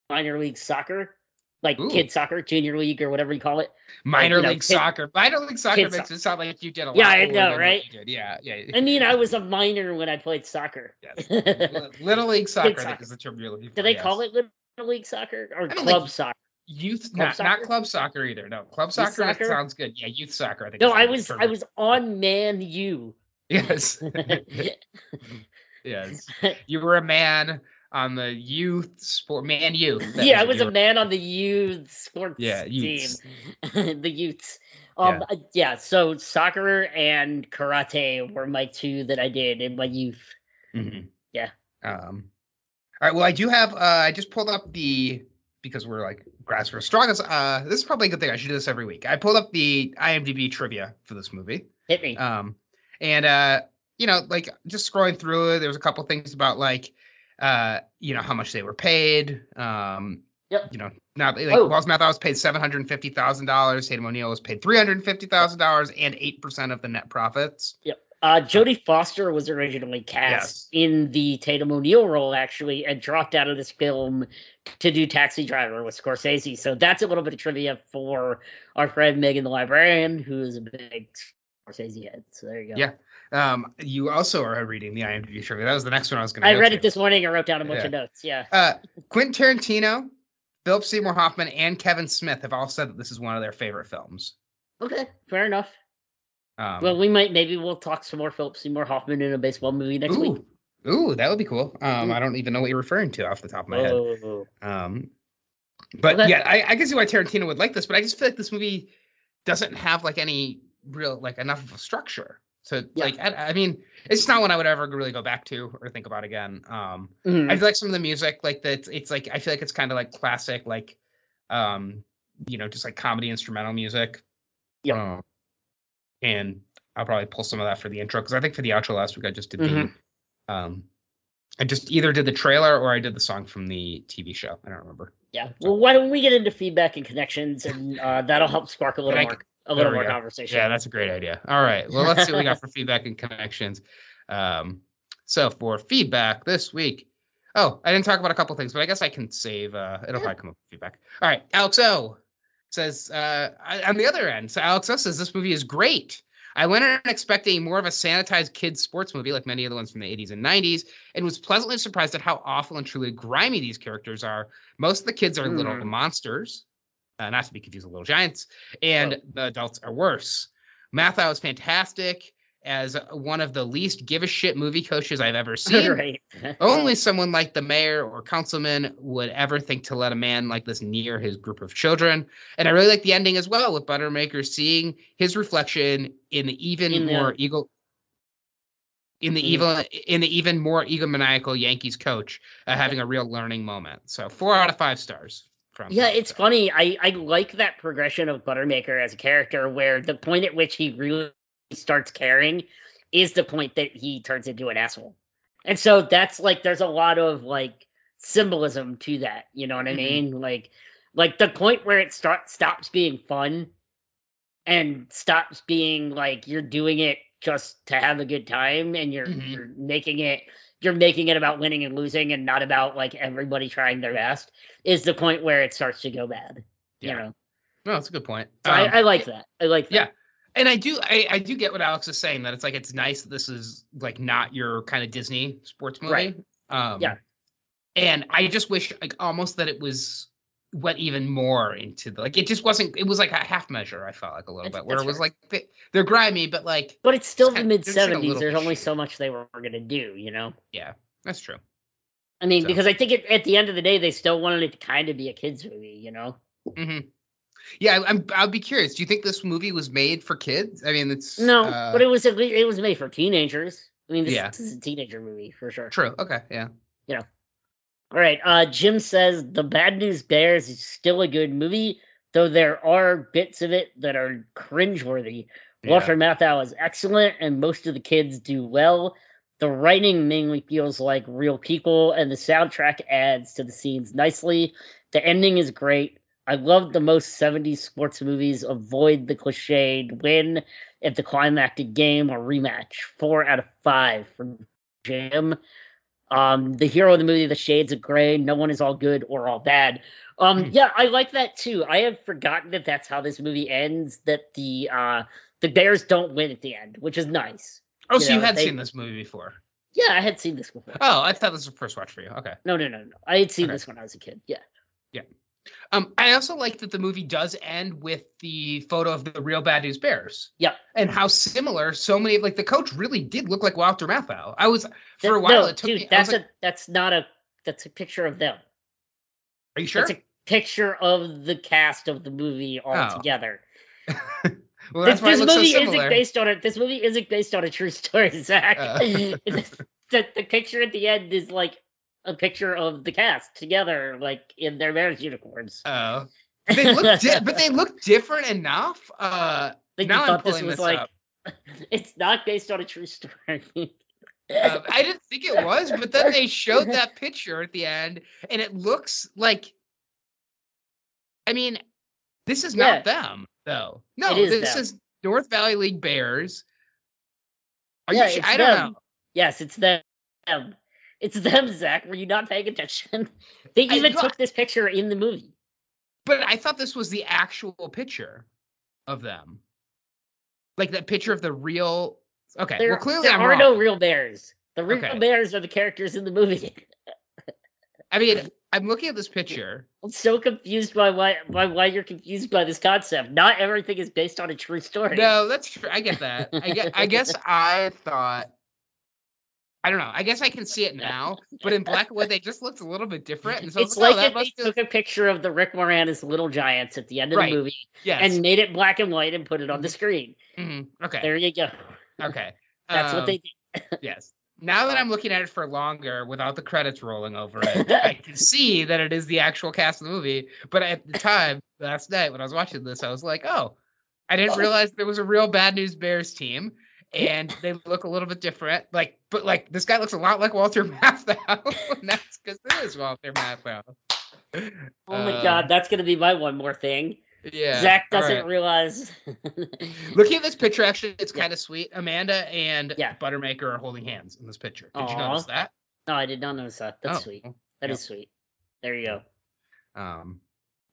minor league soccer, like Ooh. kid soccer, junior league or whatever you call it. Minor know, league kid- soccer. Minor league soccer makes it sound like you did a lot. Yeah, I know, right? Yeah, yeah. I mean, I was a minor when I played soccer. Yes. Little league soccer, I think, soccer. is the term you're looking for. Do they yes. call it little league soccer or club like, soccer? youth? club Not, not club soccer either. No, club soccer, soccer? sounds good. Yeah, youth soccer. I think. No, I was. I was on Man U. Yes. yes. You were a man on the youth sport, man youth. Yeah, I was a man on the youth sports Yeah, youths. team. the youths. Um, yeah. yeah, so soccer and karate were my two that I did in my youth. Mhm. Yeah. Um. All right. Well, I do have. Uh, I just pulled up the because we're like grass for strongest. Uh, this is probably a good thing. I should do this every week. I pulled up the IMDb trivia for this movie. Hit me. Um, and uh, you know, like just scrolling through it, there was a couple things about like, uh, you know, how much they were paid. Um, Yep. You know, now like Oh. Wells Matthau was paid seven hundred and fifty thousand dollars. Tatum O'Neal was paid three hundred and fifty thousand dollars and eight percent of the net profits. Uh, Jodie Foster was originally cast in the Tatum O'Neal role, actually, and dropped out of this film to do Taxi Driver with Scorsese. So that's a little bit of trivia for our friend Megan the Librarian, who is a big Scorsese head. So there you go. Yeah. Um, you also are reading the IMDb trivia. That was the next one I was going to. I read it this morning and wrote down a bunch Yeah. of notes. Yeah. Uh, Quentin Tarantino, Philip Seymour Hoffman, and Kevin Smith have all said that this is one of their favorite films. Okay, fair enough. Um, well, we might maybe we'll talk some more Philip Seymour Hoffman in a baseball movie next week. ooh, ooh, that would be cool. Um, I don't even know what you're referring to off the top of my head. Oh. Um, but Okay. yeah, I, I can see why Tarantino would like this, but I just feel like this movie doesn't have like any real like enough of a structure. So Yeah. like, I, I mean, it's not one I would ever really go back to or think about again. Um, Mhm. I feel like some of the music, like that, it's like I feel like it's kind of like classic, like, um, you know, just like comedy instrumental music. yeah Um, and I'll probably pull some of that for the intro because I think for the outro last week I just did Mhm. the, um, I just either did the trailer or I did the song from the TV show. I don't remember. Yeah. Well, why don't we get into feedback and connections, and uh, that'll help spark a little more a little more go. conversation. Yeah, that's a great idea. All right. Well, let's see what we got for feedback and connections. Um, so for feedback this week, oh, I didn't talk about a couple things, but I guess I can save. Uh, it'll probably come up with feedback. All right. Alex O says uh, on the other end. So Alex O says this movie is great. I went in expecting more of a sanitized kids sports movie like many of the ones from the 80s and 90s, and was pleasantly surprised at how awful and truly grimy these characters are. Most of the kids are little Mhm. monsters, uh, not to be confused with little giants, and Oh. the adults are worse. Matthau is fantastic as one of the least give a shit movie coaches I've ever seen. right. Only someone like the mayor or councilman would ever think to let a man like this near his group of children. And I really like the ending as well with Buttermaker seeing his reflection in the even In the- more eagle in the Mm. evil in the even more egomaniacal Yankees coach uh, having a real learning moment. So four out of five stars from Yeah, it's funny. I I like that progression of Buttermaker as a character, where the point at which he really starts caring is the point that he turns into an asshole. And so that's like there's a lot of like symbolism to that. You know what I Mhm. mean? Like like the point where it start stops being fun and stops being like you're doing it just to have a good time and you're Mhm. you're making it you're making it about winning and losing and not about like everybody trying their best is the point where it starts to go bad. You know, No, that's a good point. so Um, I, I like that. I like that. yeah. and I do I, I do get what Alex is saying that it's like it's nice that this is like not your kind of Disney sports movie. Right. Um Yeah. And I just wish like almost that it was went even more into the like it just wasn't it was like a half measure I felt like a little That's- bit where it was fair. like they, they're grimy but like But it's still It's the mid it's like a seventies. There's only shitty. so much they were gonna do, you know. Yeah that's true. I mean, So- because I think it, at the end of the day, they still wanted it to kind of be a kids movie, you know. hmm Yeah, I- I'm I'd be curious. Do you think this movie was made for kids? I mean, it's No, uh, but it was it was made for teenagers. I mean, this, Yeah. this is a teenager movie for sure. true. Okay, yeah. All right. Uh, Jim says the Bad News Bears is still a good movie, though there are bits of it that are cringeworthy. Walter Matthau is excellent, and most of the kids do well. The writing mainly feels like real people, and the soundtrack adds to the scenes nicely. The ending is great. I love the most 70s sports movies avoid the cliched win at the climactic game or rematch. Four out of five from Jim. Um, the hero of the movie, The Shades of Grey. No one is all good or all bad. Um, Hmm. yeah, I like that too. I have forgotten that that's how this movie ends. That the uh, the Bears don't win at the end, which is nice. Oh, so you you had they- seen this movie before? Yeah, I had seen this before. Oh, I thought this was a first watch for you. Okay. No, no, no, no. I had seen Okay. this when I was a kid. Yeah. Yeah. Um, I also like that the movie does end with the photo of the real Bad News Bears. Yeah. And how similar so many of like the coach really did look like Walter Matthau. I was for That- a while no, it took dude, me. That's like, a that's not a that's a picture of them. Are you sure? That's a picture of the cast of the movie all Oh. together. well, This, that's why it this so movie similar. isn't based on it. This movie isn't based on a true story, Zach. Uh. the, the picture at the end is like a picture of the cast together, like in their marriage uniforms. Oh. They look, di- but they look different enough. Uh, Like, now I'm thought this was this like up. it's not based on a true story. Uh, I didn't think it was, but then they showed that picture at the end, and it looks like. I mean, this is not them, though. No, is this them. is North Valley League Bears. Are Yeah, you it's I don't them. know. yes, it's them. It's them, Zach. Were you not paying attention? They even no, took this picture in the movie. But I thought this was the actual picture of them, like that picture of the real. Okay, There, well clearly there I'm are wrong. no real bears. The real Okay. bears are the characters in the movie. I mean, I'm looking at this picture. I'm so confused by why by why you're confused by this concept. Not everything is based on a true story. No, that's true. I get that. I get. I guess I thought. I don't know. I guess I can see it now, but in black and white, they just looked a little bit different. And so it's like, like oh, if they took a picture of the Rick Moranis Little Giants at the end of Right. the movie yes. and made it black and white and put it on the screen. Mhm. Okay. There you go. Okay. That's what Um, they did. Yes. Now that I'm looking at it for longer without the credits rolling over it, I can see that it is the actual cast of the movie. But at the time, last night when I was watching this, I was like, oh, I didn't realize there was a real Bad News Bears team. And they look a little bit different. Like, but like this guy looks a lot like Walter Matthau. and that's because it is Walter Matthau. Oh my Uh, god, that's gonna be my one more thing. Yeah. Zach doesn't right. realize. Looking at this picture, actually, it's Yeah. kind of sweet. Amanda and Yeah. Buttermaker are holding hands in this picture. Did you notice that? no, I did not notice that. That's Oh, sweet. That is yeah. sweet. There you go. Um,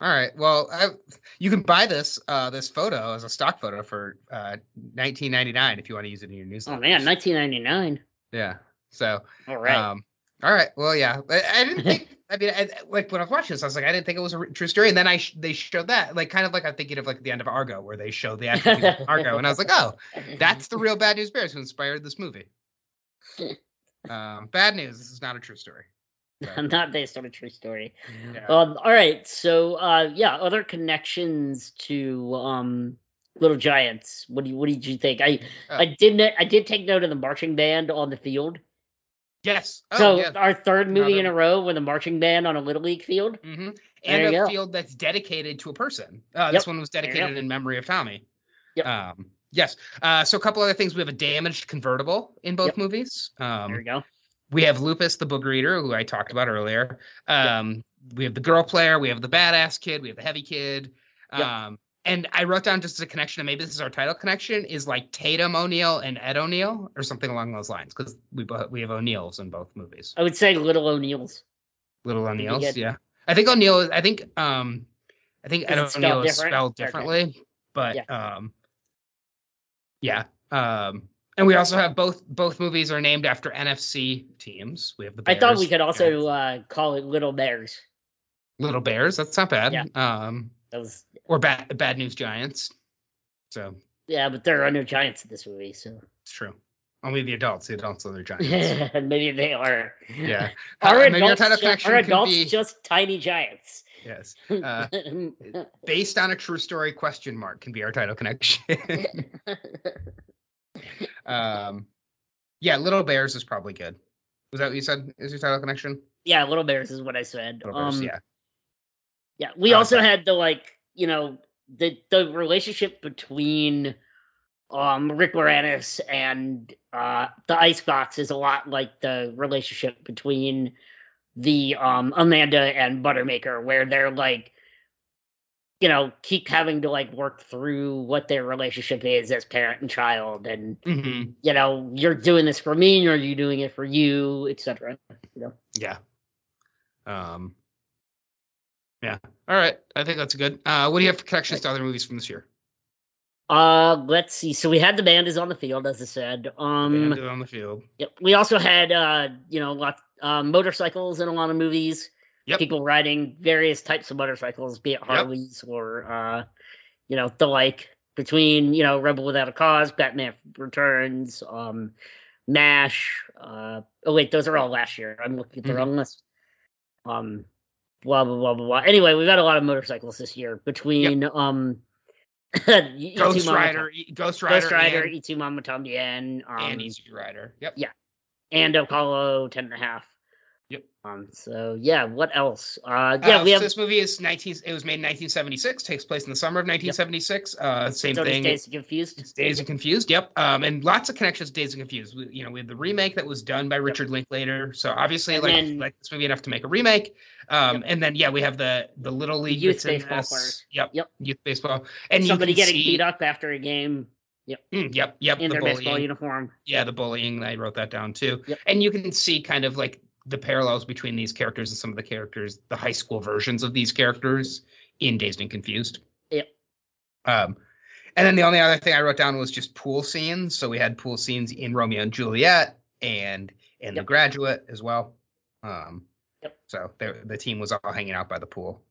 all right. Well, I, you can buy this uh, this photo as a stock photo for uh, 19.99 if you want to use it in your newsletter. Oh man, 1999. Yeah. So. All right. Um, all right. Well, yeah. I, I didn't think. I mean, I, like when I was watching this, I was like, I didn't think it was a true story. And then I sh- they showed that, like, kind of like I'm thinking of like the end of Argo, where they show the in Argo, and I was like, oh, that's the real Bad News Bears who inspired this movie. Um, bad news. This is not a true story. Not based on a true story. yeah. Um, all right, so uh, yeah, other connections to um, Little Giants. What do you, what did you think? I Uh, I did not, I did take note of the marching band on the field. yes. Oh, so yeah. our third movie in a row with a marching band on a little league field. hmm And a field that's dedicated to a person. Uh, This one was There you go. dedicated in memory of Tommy. Yep. Um, yes. Uh, so a couple other things. We have a damaged convertible in both Yep. movies. there we Um, go. We have Lupus, the booger eater, who I talked about earlier. Um, We have the girl player. We have the badass kid. We have the heavy kid. Yep. Um, and I wrote down just as a connection, and maybe this is our title connection, is like Tatum O'Neal and Ed O'Neill, or something along those lines, because we both we have O'Neills in both movies. I would say Little O'Neills. Little O'Neills, good. yeah. I think O'Neill. I think um, I think Ed Is it spelled O'Neill is spelled Okay. differently, but um, yeah. Um, and we also have both both movies are named after NFC teams. We have the Bears, I thought we could also uh, call it Little Bears. Little Bears. That's not bad. Yeah. Um, That was or bad Bad News Giants. So yeah, but there are no giants in this movie, so it's true. Only the adults. The adults are the Giants. maybe they are. yeah. Are Uh, adults, title ju- connection adults be just tiny giants? yes. Uh, based on a true story question mark can be our title connection. Um, yeah, Little Bears is probably good. Was that what you said? Is your title connection? yeah, Little Bears is what I said. Bears, um, yeah. Yeah, we Uh, also but- had the like, you know, the the relationship between um Rick Moranis and uh the Icebox is a lot like the relationship between the um Amanda and Buttermaker, where they're like, you know, keep having to like work through what their relationship is as parent and child, and hmm you know, you're doing this for me, or are you doing it for you, etc. You know. Yeah. Um. Yeah. All right. I think that's good. Uh, what do you have for connections to other movies from this year? Uh, let's see. So we had the band is on the field, as I said. Um, Band on the field. Yep. We also had, uh, you know, lot, um, motorcycles in a lot of movies. Yep. People riding various types of motorcycles, be it Harleys or, uh, you know, the like. Between, you know, Rebel Without a Cause, Batman Returns, um, MASH. Uh, oh wait, those are all last year. I'm looking at the Mhm. wrong list. Um, blah blah blah blah blah. Anyway, we've got a lot of motorcycles this year between um. Ghost Rider. E- Ghost Rider. Ghost Rider, and, Y Tu Mamá También, um, and Easy Rider. Yep. yeah. and Apollo 10 and a half. Yep. Um, so yeah, what else? Uh, yeah, Uh, we so have this movie is 19. It was made in 1976. Takes place in the summer of 1976. Uh, same so thing. Dazed Confused. It's Dazed and Confused. Yep. Um, and lots of connections to Dazed and Confused. We, you know, we had the remake that was done by Richard Linklater. So obviously, And like, then- like this movie enough to make a remake. Um, Yep. and then yeah, we have the the little league youth baseball players. Yep. Yep. Youth baseball. And Somebody getting see, beat up after a game Mm, yep. Yep. in the their baseball uniform. Yeah, the bullying. I wrote that down too. Yep. And you can see kind of like the parallels between these characters and some of the characters, the high school versions of these characters in Dazed and Confused. Yep. Um, and then the only other thing I wrote down was just pool scenes. So we had pool scenes in Romeo and Juliet and in The Graduate as well. Um, Yep. So the team was all hanging out by the pool.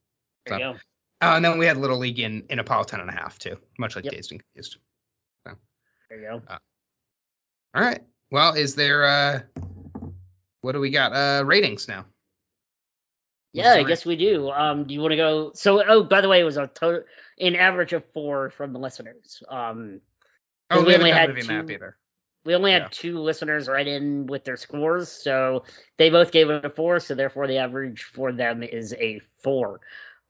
There you go. Uh, and then we had Little League in, in Apollo 10 and a half too, much like Yep. Dazed and Confused. So, There you go. All right. Well, is there uh what do we got? Uh ratings now. Yeah, I guess we do. Um, do you want to go? So, oh, by the way, it was a total, an average of four from the listeners. Um, Oh, we only had two- either. We only had Yeah. two listeners right in with their scores, so they both gave it a four. So therefore, the average for them is a four.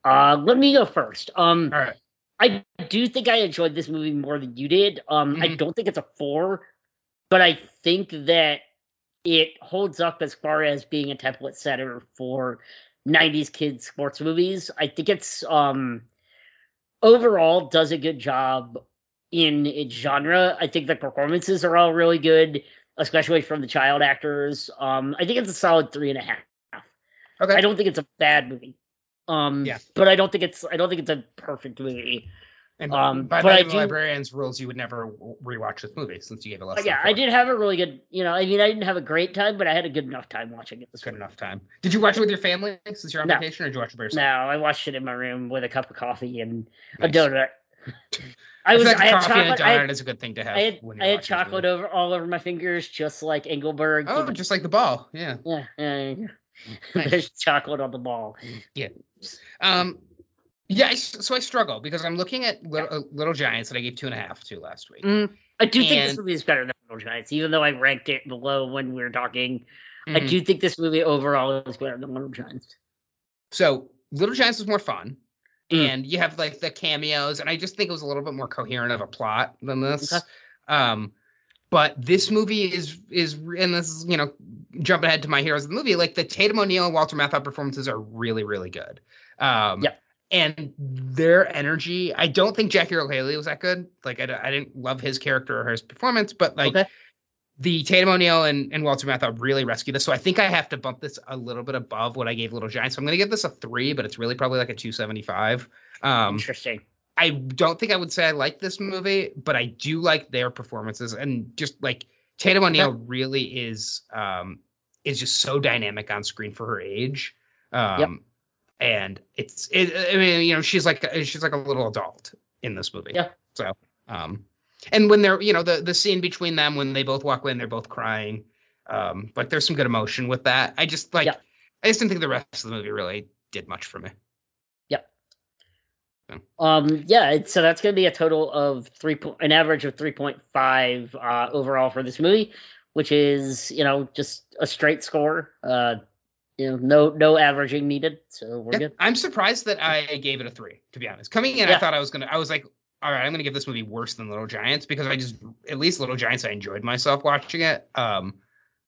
Uh, let me go first. Um, All right. I do think I enjoyed this movie more than you did. Um, I Mhm. don't think it's a four, but I think that it holds up as far as being a template setter for '90s kids sports movies. I think it's um overall does a good job in its genre. I think the performances are all really good, especially from the child actors. Um, I think it's a solid three and a half. Okay. I don't think it's a bad movie. Um, Yeah. but I don't think it's I don't think it's a perfect movie. And um, by but the do- librarian's rules, you would never rewatch this movie since you gave it less. But yeah, I did have a really good, you know, I mean, I didn't have a great time, but I had a good enough time watching it this Good enough time. Did you watch it with your family since you're on No. vacation, or did you watch it by No. I watched it in my room with a cup of coffee and a Nice. donut. I I was, like I had a chocolate. I donut had, is a good thing to have. I had, I had chocolate over all over my fingers, just like Engelberg. Oh, just like the ball. Yeah. yeah, yeah, yeah. Nice. There's chocolate on the ball. Yeah. Um. Yeah. I so I struggle because I'm looking at Little, uh, Little Giants that I gave two and a half to last week. Mm, I do think this movie is better than Little Giants, even though I ranked it below when we were talking. I Mhm. do think this movie overall is better than Little Giants. So Little Giants was more fun, Mm. and you have like the cameos, and I just think it was a little bit more coherent of a plot than this. Okay. Um, but this movie is is and this is you know jumping ahead to my heroes of the movie. Like the Tatum O'Neal and Walter Matthau performances are really really good. Um, Yep. And their energy. I don't think Jackie Earle Haley was that good. Like I, I didn't love his character or his performance, but like Okay. the Tatum O'Neal and, and Walter Matthau really rescued this. So I think I have to bump this a little bit above what I gave Little Giants. So I'm gonna give this a three, but it's really probably like a 275. Um, Interesting. I don't think I would say I like this movie, but I do like their performances and just like Tatum O'Neal really is um is just so dynamic on screen for her age. Um Yep. And it's it, I mean, you know, she's like she's like a little adult in this movie. Yeah. So um and when they're you know the the scene between them when they both walk in they're both crying, um, like there's some good emotion with that. I just like Yeah. I just didn't think the rest of the movie really did much for me. Yeah. Um, yeah, so that's going to be a total of three, po- an average of three point five uh, overall for this movie, which is you know just a straight score. Uh, you know, no no averaging needed, so we're Yeah, good. I'm surprised that I gave it a three, to be honest. Coming in, I thought I was gonna. I was like, all right, I'm gonna give this movie worse than Little Giants because I just, at least Little Giants, I enjoyed myself watching it. Um,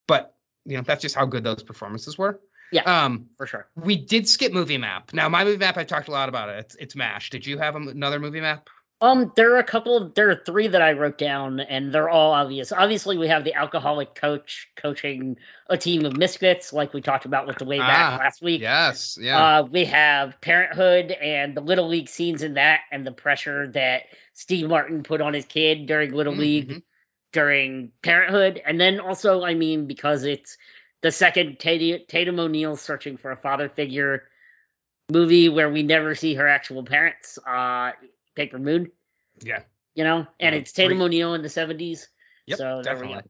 but you know, that's just how good those performances were. Yeah. Um, For sure. we did skip movie map. Now, my movie map, I've talked a lot about it. It's, it's Mash. Did you have another movie map? Um, there are a couple. There are three that I wrote down, and they're all obvious. Obviously, we have the alcoholic coach coaching a team of misfits, like we talked about with the way back Ah, last week. Yes. Yeah. Uh, we have Parenthood and the Little League scenes in that, and the pressure that Steve Martin put on his kid during Little League Mhm. during Parenthood, and then also, I mean, because it's the second Tatum, O'Neal searching for a father figure movie where we never see her actual parents, uh, Paper Moon, Yeah. you know, and Uh, it's Tatum O'Neal in the seventies. Yep. so definitely.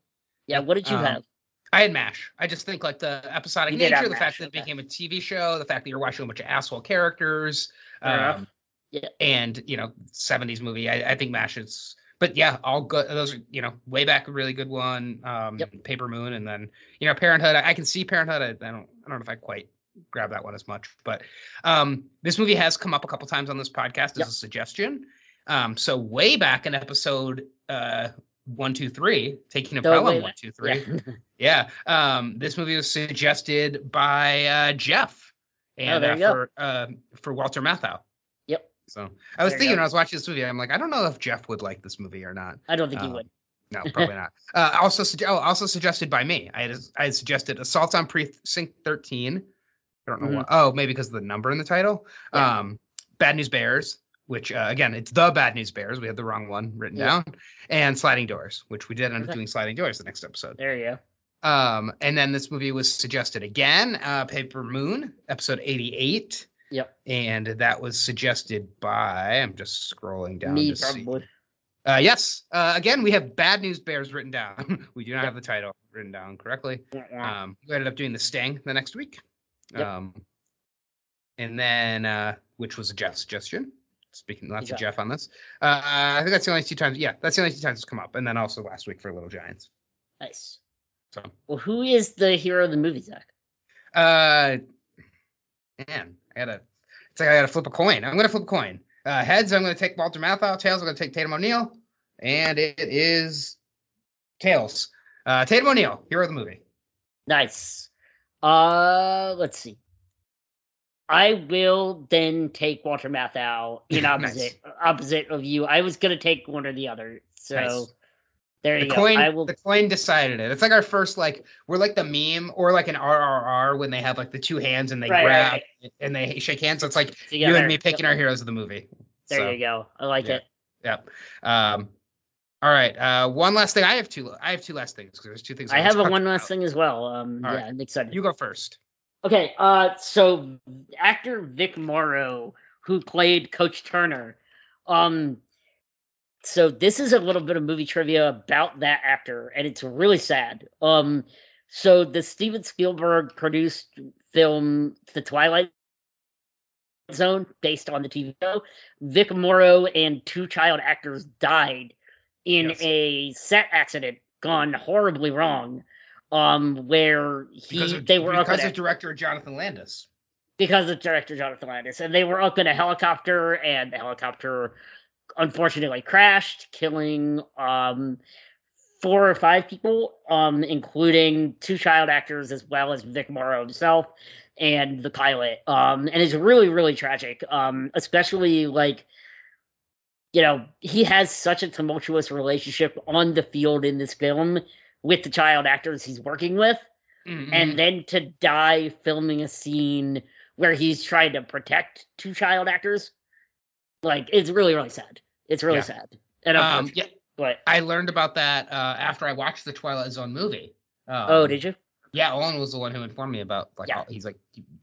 Yeah, what did you Um, have? I had MASH. I just think like the episodic You nature, the MASH, fact that it became a TV show, the fact that you're watching a bunch of asshole characters, um, Yeah. and you know, 70s movie. I, I think MASH is, but yeah, all good. Those are you know, way back a really good one. Um, Yep. Paper Moon, and then you know, Parenthood. I, I can see Parenthood. I, I don't, I don't know if I quite grab that one as much, but um, this movie has come up a couple times on this podcast as Yep. a suggestion. Um, so way back in episode uh one two three, taking a Pelham one two three. Yeah. Yeah. Um, this movie was suggested by uh, Jeff and Oh, uh, for uh, for Walter Matthau. Yep. So I was There thinking when I was watching this movie, I'm like, I don't know if Jeff would like this movie or not. I don't think Um, would. No, probably not. Uh, also, oh, also suggested by me. I had, I had suggested Assault on Precinct 13. I don't know Mhm. why. Oh, maybe because of the number in the title. Yeah. Um, Bad News Bears, which uh, again, it's the Bad News Bears. We had the wrong one written Yeah. down, and Sliding Doors, which we did end up doing Sliding Doors the next episode. There you go. Um, and then this movie was suggested again, uh, Paper Moon, episode 88. Yep. And that was suggested by, I'm just scrolling down Me to see. probably. Uh, yes. Uh, again, we have Bad News Bears written down. we do not have the title written down correctly. Um, we ended up doing The Sting the next week. Yep. Um, and then, uh, which was a Jeff suggestion. Speaking lots of Jeff on this. Uh, I think that's the only two times. Yeah, that's the only two times it's come up. And then also last week for Little Giants. nice. So. Well, who is the hero of the movie, Zach? Uh, man, I gotta. It's like I gotta flip a coin. I'm gonna flip a coin. Uh, heads, I'm gonna take Walter Matthau. Tails, I'm gonna take Tatum O'Neal. And it is tails. Uh, Tatum O'Neal, hero of the movie. Nice. Uh, let's see. I will then take Walter Matthau in opposite opposite of you. I was gonna take one or the other. So Nice. there The you coin, go. I will. the coin decided it. It's like our first like we're like the meme or like an RRR when they have like the two hands and they Right, right, grab and they shake hands. So it's like you and me picking Yep. our heroes of the movie. There So, you go. I like yeah. it. Yep. Um. All right. Uh. One last thing. I have two. I have two last things because there's two things. I want have a one last about. thing as well. Um, All yeah, right. I'm excited. You go first. Okay, uh, so actor Vic Morrow, who played Coach Turner, um, so this is a little bit of movie trivia about that actor, and it's really sad. Um, so the Steven Spielberg produced film The Twilight Zone, based on the TV show, Vic Morrow and two child actors died in Yes. a set accident gone horribly wrong. Um, where he of, they were because of director Jonathan Landis. because of director Jonathan Landis, and they were up in a helicopter, and the helicopter unfortunately crashed, killing um four or five people, um, including two child actors as well as Vic Morrow himself. and the pilot. Um, and it's really, really tragic. Um, especially like, you know, he has such a tumultuous relationship on the field in this film with the child actors he's working with, Mhm. and then to die filming a scene where he's trying to protect two child actors, like it's really, really sad. It's really Yeah. sad. And um, yeah, but I learned about that uh, after I watched the Twilight Zone movie. Um, oh, did you? Yeah, Owen was the one who informed me about like Yeah. all, he's like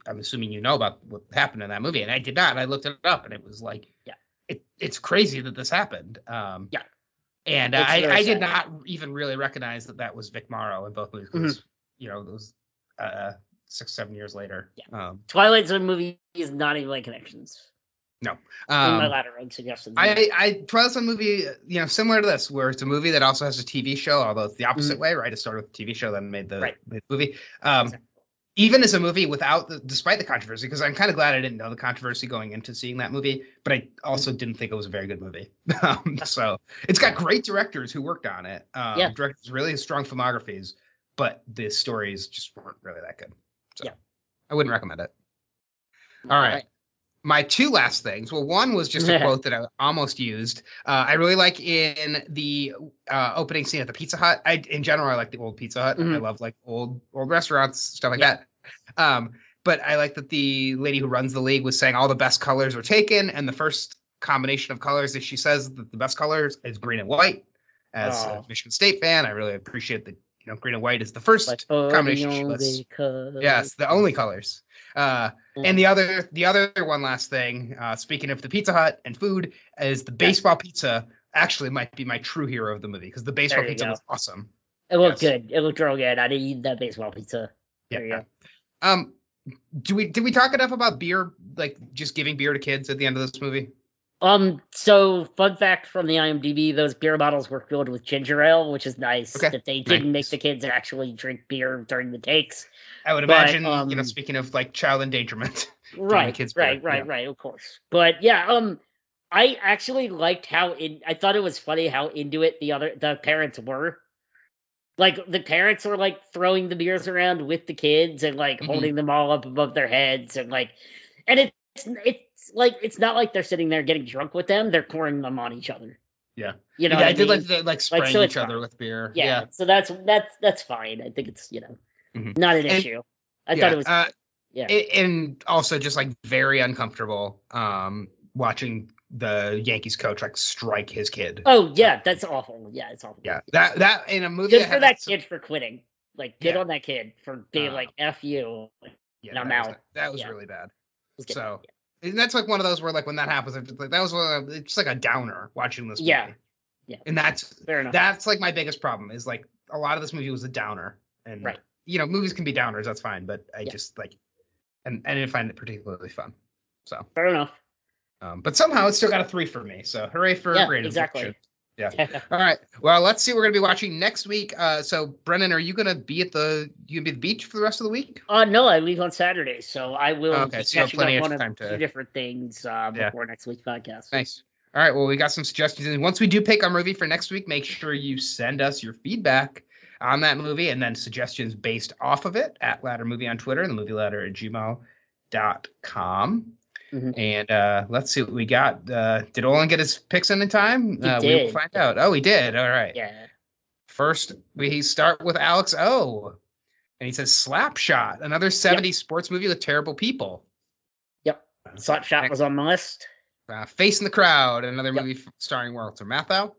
I'm assuming you know about what happened in that movie, and I did not. I looked it up, and it was like Yeah. It, it's crazy that this happened. Um, Yeah. and It's I, I did not even really recognize that that was Vic Morrow in both movies. Mm-hmm. You know, those uh, six seven years later. Yeah. Um, Twilight Zone movie is not even like connections. no. in my Um, latter suggestions. I, I Twilight Zone movie, you know, similar to this, where it's a movie that also has a TV show, although it's the opposite way, right? It started with a TV show, then made the, Mm-hmm. Right. made the movie. Um, Exactly. Even as a movie without, the, despite the controversy, because I'm kind of glad I didn't know the controversy going into seeing that movie, but I Mm-hmm. also didn't think it was a very good movie. um, so it's got great directors who worked on it. Um, Yeah. Directors really strong filmographies, but the stories just weren't really that good. So Yeah. I wouldn't recommend it. All right. My two last things. Well, one was just a quote that I almost used. Uh, I really like in the uh, opening scene at the Pizza Hut. I, in general, I like the old Pizza Hut. And I love like old old restaurants, stuff like Yeah. that. Um, but I like that the lady who runs the league was saying all the best colors are taken, and the first combination of colors that she says that the best colors is green and white. As a Oh. Michigan State fan, I really appreciate that. You know, green and white is the first Like, oh, combination. the she lists. color. Yes, the only colors. Uh, Yeah. and the other, the other one last thing. Uh, speaking of the Pizza Hut and food, is the baseball pizza. Actually, might be my true hero of the movie because the baseball pizza go. was awesome. It looked Yes. good. It looked real good. I didn't eat that baseball pizza. There you Yeah. Go. Um, do we did we talk enough about beer? Like just giving beer to kids at the end of this movie? Um. So, fun fact from the IMDb: those beer bottles were filled with ginger ale, which is nice. Okay, That they didn't make the kids actually drink beer during the takes. I would But, imagine. you know, um, speaking of like child endangerment. Right. kids beer, right. Right. yeah. Right. Of course. But yeah. Um. I actually liked how in. I thought it was funny how into it the other the parents were. Like the parents are like throwing the beers around with the kids and like Mhm. holding them all up above their heads and like, and it's it's like it's not like they're sitting there getting drunk with them. They're pouring them on each other. Yeah. You know. yeah, what I did mean? like the like spraying so each other fine. with beer. yeah, Yeah. So that's that's that's fine. I think it's you know Mhm. not an And- issue. I yeah, thought it was uh, yeah. and also just like very uncomfortable um watching the Yankees coach like strike his kid. oh yeah, that's awful. Yeah, it's awful. Yeah, that that in a movie Good for that some- kid for quitting. Like good Yeah. on that kid for being Uh, like f you. Yeah, and I'm that was, that was Yeah. really bad. Good. So and that's like one of those where like when that happens, it's like that was one of, it's just like a downer watching this. Yeah. movie. Yeah. and that's fair enough. that's like my biggest problem is like a lot of this movie was a downer, and Right. you know movies can be downers, that's fine, but I just like, and I didn't find it particularly fun. So, fair enough. Um, but somehow it still got a three for me. So hooray for Yeah, Rated exactly. Fiction. All right. Well, let's see what we're gonna be watching next week. Uh, so Brendan, are you gonna be at the you gonna be at the beach for the rest of the week? uh no, I leave on Saturday, so I will Okay, be so catching plenty up of on time a to- different things uh, Yeah. before next week's podcast. Nice. All right. Well, we got some suggestions. And once we do pick our movie for next week, make sure you send us your feedback on that movie and then suggestions based off of it at Ladder Movie on Twitter and the movie ladder at gmail.com. Mhm. And uh, let's see what we got. Uh, did Olin get his picks in in time? He uh, We will find out. Oh, he did. All right. Yeah. First, we start with Alex O. And he says Slapshot, another 70s sports movie with terrible people. Yep. Slapshot was on the list. Uh, Face in the Crowd, another Yep. movie starring Walter Matthau.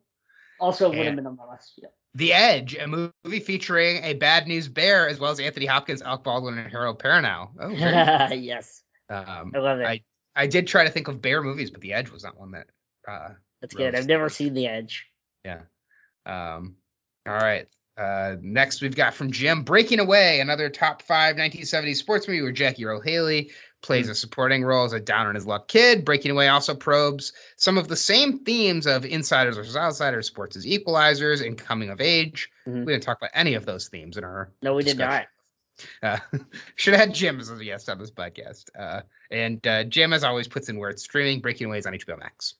Also would have been on the list. Yep. The Edge, a movie featuring a bad news bear as well as Anthony Hopkins, Alec Baldwin, and Harold Perrineau. Oh, yes. um, I love it. I- I did try to think of bear movies, but The Edge was not one that. Uh, That's good. I've never seen The Edge. yeah. Um, all right. Uh, next, we've got from Jim Breaking Away, another top five 1970s sports movie where Jackie Earle Haley plays a supporting role as a down on his luck kid. Breaking Away also probes some of the same themes of insiders versus outsiders, sports as equalizers, and coming of age. Mhm. We didn't talk about any of those themes in our No, we did not. Uh, should have had Jim as a guest on this podcast. Uh, and uh, Jim, as always, puts in where it's streaming. Breaking Away is on HBO Max.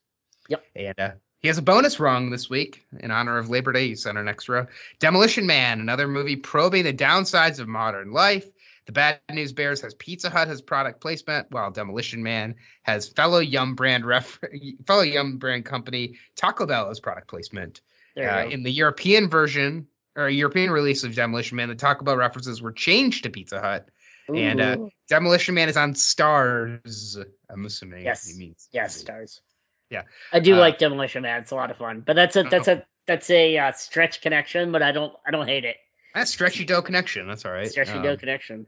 Yep. And uh, he has a bonus rung this week in honor of Labor Day. He's on our next row. Demolition Man, another movie probing the downsides of modern life. The Bad News Bears has Pizza Hut has product placement, while Demolition Man has fellow Yum Brand ref, fellow Yum Brand company Taco Bell as product placement. Uh, in the European version or European release of Demolition Man, the Taco Bell references were changed to Pizza Hut. Ooh. And uh, Demolition Man is on Starz. I'm assuming Yes. he means yes, stars. Yeah. I do Uh, like Demolition Man. It's a lot of fun, but that's a that's a that's a uh, stretch connection. But I don't I don't hate it. That's stretchy dough connection. That's all right. Stretchy Um, dough connection.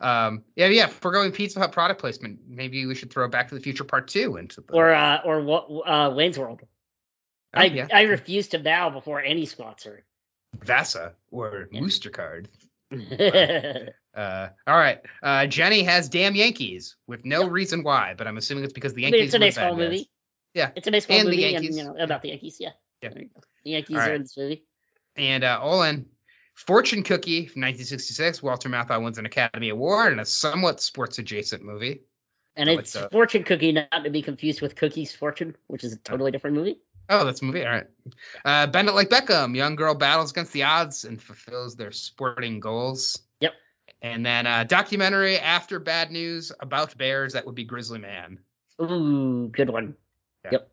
Um, yeah, yeah. If we're going Pizza Hut product placement, maybe we should throw Back to the Future Part Two into the. Or uh or what uh Wayne's World. Oh, I yeah. I refuse to bow before any sponsor. Vasa or Yeah. Mooster Card. Uh, all right. Uh, Jenny has damn Yankees with no reason why, but I'm assuming it's because the Yankees. it's a baseball guys. movie. Yeah. It's a baseball And movie and you know about the Yankees, yeah. Yeah. There you go. The Yankees All are in this movie. And uh, Olin, Fortune Cookie from 1966. Walter Matthau wins an Academy Award in a somewhat sports adjacent movie. And Oh, it's it's, uh, Fortune Cookie, not to be confused with Cookie's Fortune, which is a totally different movie. Oh, that's a movie. All right. Uh, Bend It Like Beckham. Young girl battles against the odds and fulfills their sporting goals. Yep. And then uh, documentary after bad news about bears. That would be Grizzly Man. Ooh, good one. Yeah. Yep.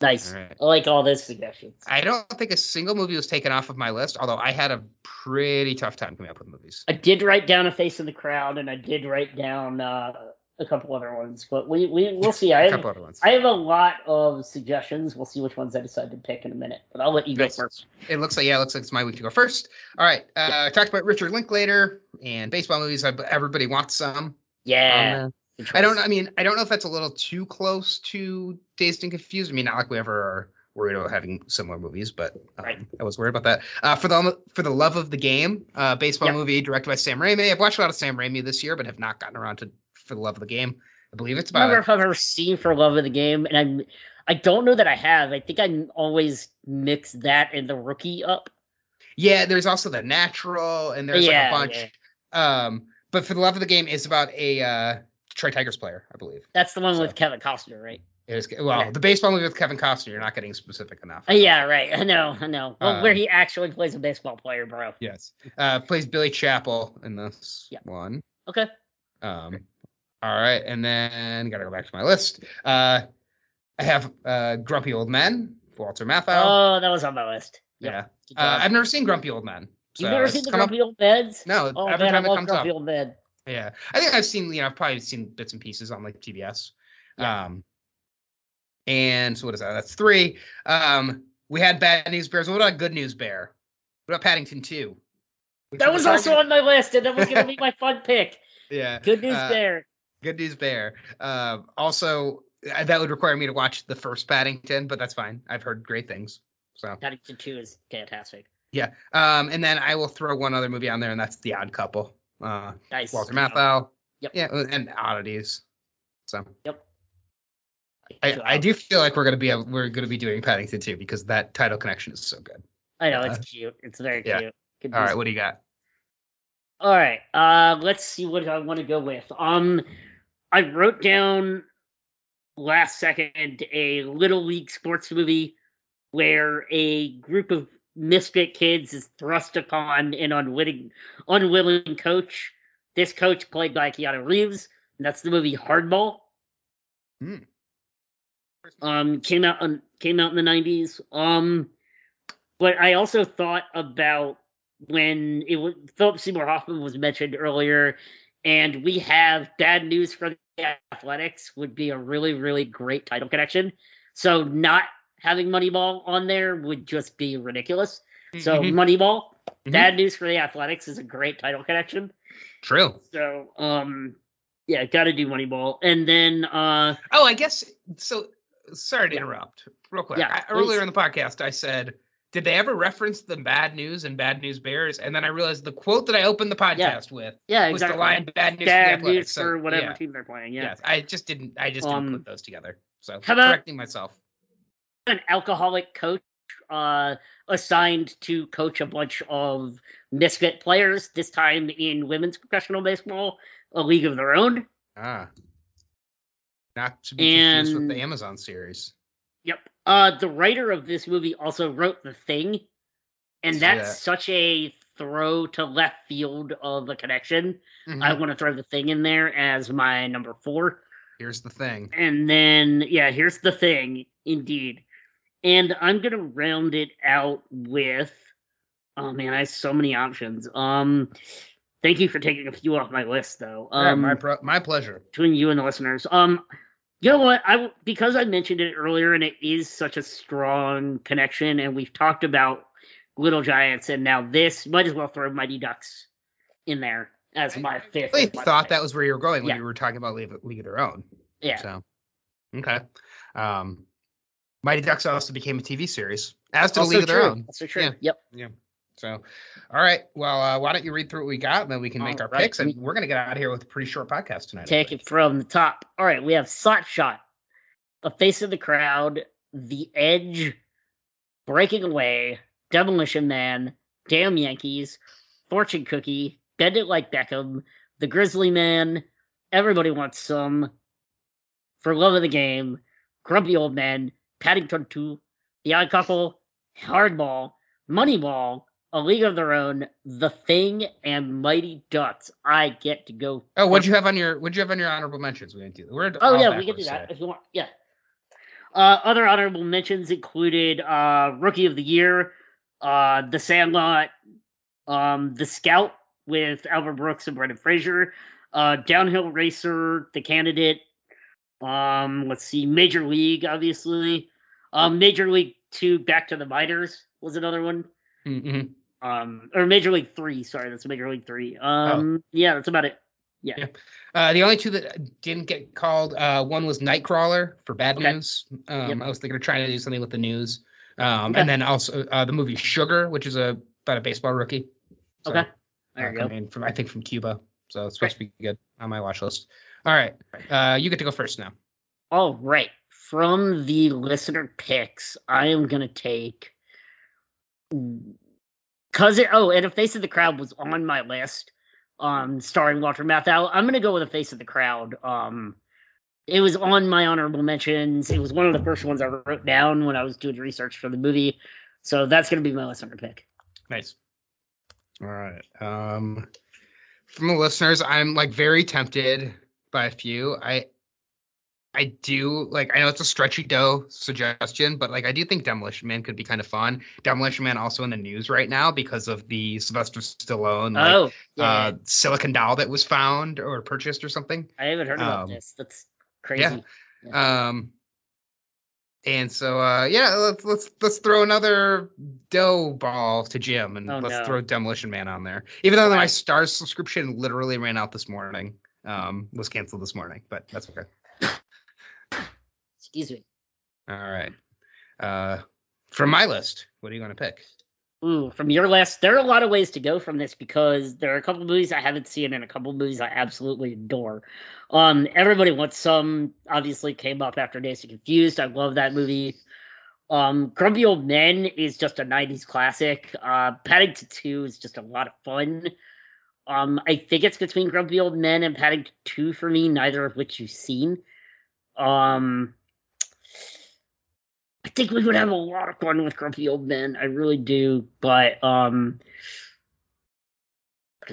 Nice. Right. I like all those suggestions. I don't think a single movie was taken off of my list, although I had a pretty tough time coming up with movies. I did write down a face in the crowd, and I did write down uh, a couple other ones, but we we we'll see. I a have, couple other ones. I have a lot of suggestions. We'll see which ones I decide to pick in a minute, but I'll let you go first. It looks like yeah, it looks like it's my week to go first. All right. Uh, I talked about Richard Linklater and baseball movies. Everybody wants some. Yeah. Um, I don't. choice. I mean, I don't know if that's a little too close to Dazed and Confused. I mean, not like we ever are worried about having similar movies, but um, Right. I was worried about that. Uh, for the for the love of the game, uh, baseball Yep. movie directed by Sam Raimi. I've watched a lot of Sam Raimi this year, but have not gotten around to for the love of the game. I believe it's I don't remember about. if I've ever seen For Love of the Game, and I'm I don't know that I have. I think I always mix that and the rookie up. Yeah, there's also the natural, and there's Yeah, like a bunch. Um, but for the love of the game is about a uh, Detroit Tigers player, I believe. That's the one So- with Kevin Costner, right? It is, well, Okay. the baseball movie with Kevin Costner. You're not getting specific enough. Uh, yeah, right. I know, I know. Well, where Um, he actually plays a baseball player, bro. Yes. Uh, plays Billy Chapel in this one. Okay. Um, all right, and then gotta go back to my list. Uh, I have uh, Grumpy Old Men, Walter Matthau. Oh, that was on my list. Yep. yeah. Uh. I've never seen Grumpy Old Men. So You've never seen the come up- Grumpy Old Beds? No, Oh every man, I time it love comes up. Old Bed. Yeah, I think I've seen. You know, I've probably seen bits and pieces on like TBS. Yeah. Um, and so what is that? That's three. Um, we had Bad News Bears. What about Good News Bear? What about Paddington Two? That was also on my list, and that was going to be my fun pick. Yeah. Good news Uh, there. Good News Bear. Um, also, uh, that would require me to watch the first Paddington, but that's fine. I've heard great things. So Paddington 2 is fantastic. yeah. Um, and then I will throw one other movie on there, and that's The Odd Couple. Uh, Nice. Walter. Matthau. Yep. Yeah, and oddities. So Yep. I, I do feel like we're gonna be able, we're gonna be doing Paddington too because that title connection is so good. I know, uh, it's cute. It's very yeah. cute. Good All right, what do you got? All right. Uh, let's see what I want to go with. Um, I wrote down last second a little league sports movie where a group of misfit kids is thrust upon an unwitting, unwilling coach. This coach played by Keanu Reeves, and that's the movie Hardball. Hmm. Um, came out on came out in the nineties. Um, but I also thought about when it was Philip Seymour Hoffman was mentioned earlier, and we have bad news for the Athletics would be a really really great title connection. So not having Moneyball on there would just be ridiculous. So Mhm. Moneyball, Mhm. bad news for the Athletics is a great title connection. True. So um, yeah, got to do Moneyball, and then uh, Oh, I guess so. Sorry to Yeah. interrupt, real quick. Yeah, I, earlier in the podcast, I said, "Did they ever reference the bad news and bad news bears?" And then I realized the quote that I opened the podcast with yeah, was the line "bad news for bad Athletics." news So, for whatever yeah. team they're playing. Yeah. Yes, I just didn't. I just didn't Um, put those together. So how about- correcting myself. An alcoholic coach uh, assigned to coach a bunch of misfit players. This time in women's professional baseball, a league of their own. Ah, not to be confused with the Amazon series. Yep. Uh, the writer of this movie also wrote The Thing, and that's that. such a throw to left field of a connection, Mhm. I want to throw the thing in there as my number four. Here's the thing. And then, yeah, here's the thing, indeed. And I'm gonna round it out with, oh man, I have so many options. Um, thank you for taking a few off my list, though. Yeah, Um, my pro- my pleasure. between you and the listeners. Um, you know what? I because I mentioned it earlier, and it is such a strong connection, and we've talked about Little Giants, and now this might as well throw Mighty Ducks in there as my fifth. I of my thought that was where you were going when Yeah. you were talking about League, League of Their Own. yeah, So, okay. Um, Mighty Ducks also became a TV series, as did also League of Their true. Own. Also true. Yeah. Yep. So, all right. Well, uh, why don't you read through what we got, and then we can make our right. picks, and we're gonna get out of here with a pretty short podcast tonight. Take it from the top. All right, we have Slap Shot, A Face of the Crowd, The Edge, Breaking Away, Demolition Man, Damn Yankees, Fortune Cookie, Bend It Like Beckham, The Grizzly Man, Everybody Wants Some, For Love of the Game, Grumpy Old Man, Paddington 2, The Odd Couple, Hardball, Moneyball, A League of Their Own, The Thing, and Mighty Ducks. I get to go Oh, what'd you have on your What'd you have on your honorable mentions? We didn't do. We're Oh yeah, we can do that today. if you want. Yeah. Uh, other honorable mentions included uh, Rookie of the Year, uh, The Sandlot, um, The Scout with Albert Brooks and Brendan Fraser, uh, Downhill Racer, The Candidate. Um, let's see, Major League, obviously. Um, Major League Two, Back to the Minors was another one. Mhm. Um, or Major League Three. Sorry, that's Major League Three. Um, yeah, that's about it. Yeah. Uh, the only two that didn't get called, uh, one was Nightcrawler for bad Okay. news. Um, Yep. I was thinking of trying to do something with the news. Um, Okay. and then also uh, the movie Sugar, which is a about a baseball rookie. So, Okay. There uh, you go. from I think from Cuba, so it's supposed to be good on my watch list. All right, uh, you get to go first now. All right. From the listener picks, I am gonna take cause it oh, and a face of the crowd was on my list. Um starring Walter Matthau. I'm gonna go with a face of the crowd. Um it was on my honorable mentions. It was one of the first ones I wrote down when I was doing research for the movie. So that's gonna be my listener pick. Nice. All right. Um, from the listeners, I'm like very tempted by a few. I I do like I know it's a stretchy dough suggestion, but like I do think Demolition Man could be kind of fun. Demolition Man also in the news right now because of the Sylvester Stallone like, oh, yeah. uh, silicon doll that was found or purchased or something. I haven't heard about um, this. That's crazy. Um, and so uh, yeah, let's let's let's throw another dough ball to Jim and Oh, let's no. throw Demolition Man on there. Even though my. Starz subscription literally ran out this morning, um, was canceled this morning, but that's okay. Excuse me. All right. Uh, from my list, what are you going to pick? Ooh, from your list, there are a lot of ways to go from this because there are a couple movies I haven't seen and a couple movies I absolutely adore. Um, everybody wants some. Obviously, came up after Dazed and Confused. I love that movie. Um, Grumpy Old Men is just a '90s classic. Uh, Paddington 2 is just a lot of fun. Um, I think it's between Grumpy Old Men and Paddington 2 for me, neither of which you've seen. Um, I think we would have a lot of fun with Grumpy Old Men. I really do. But um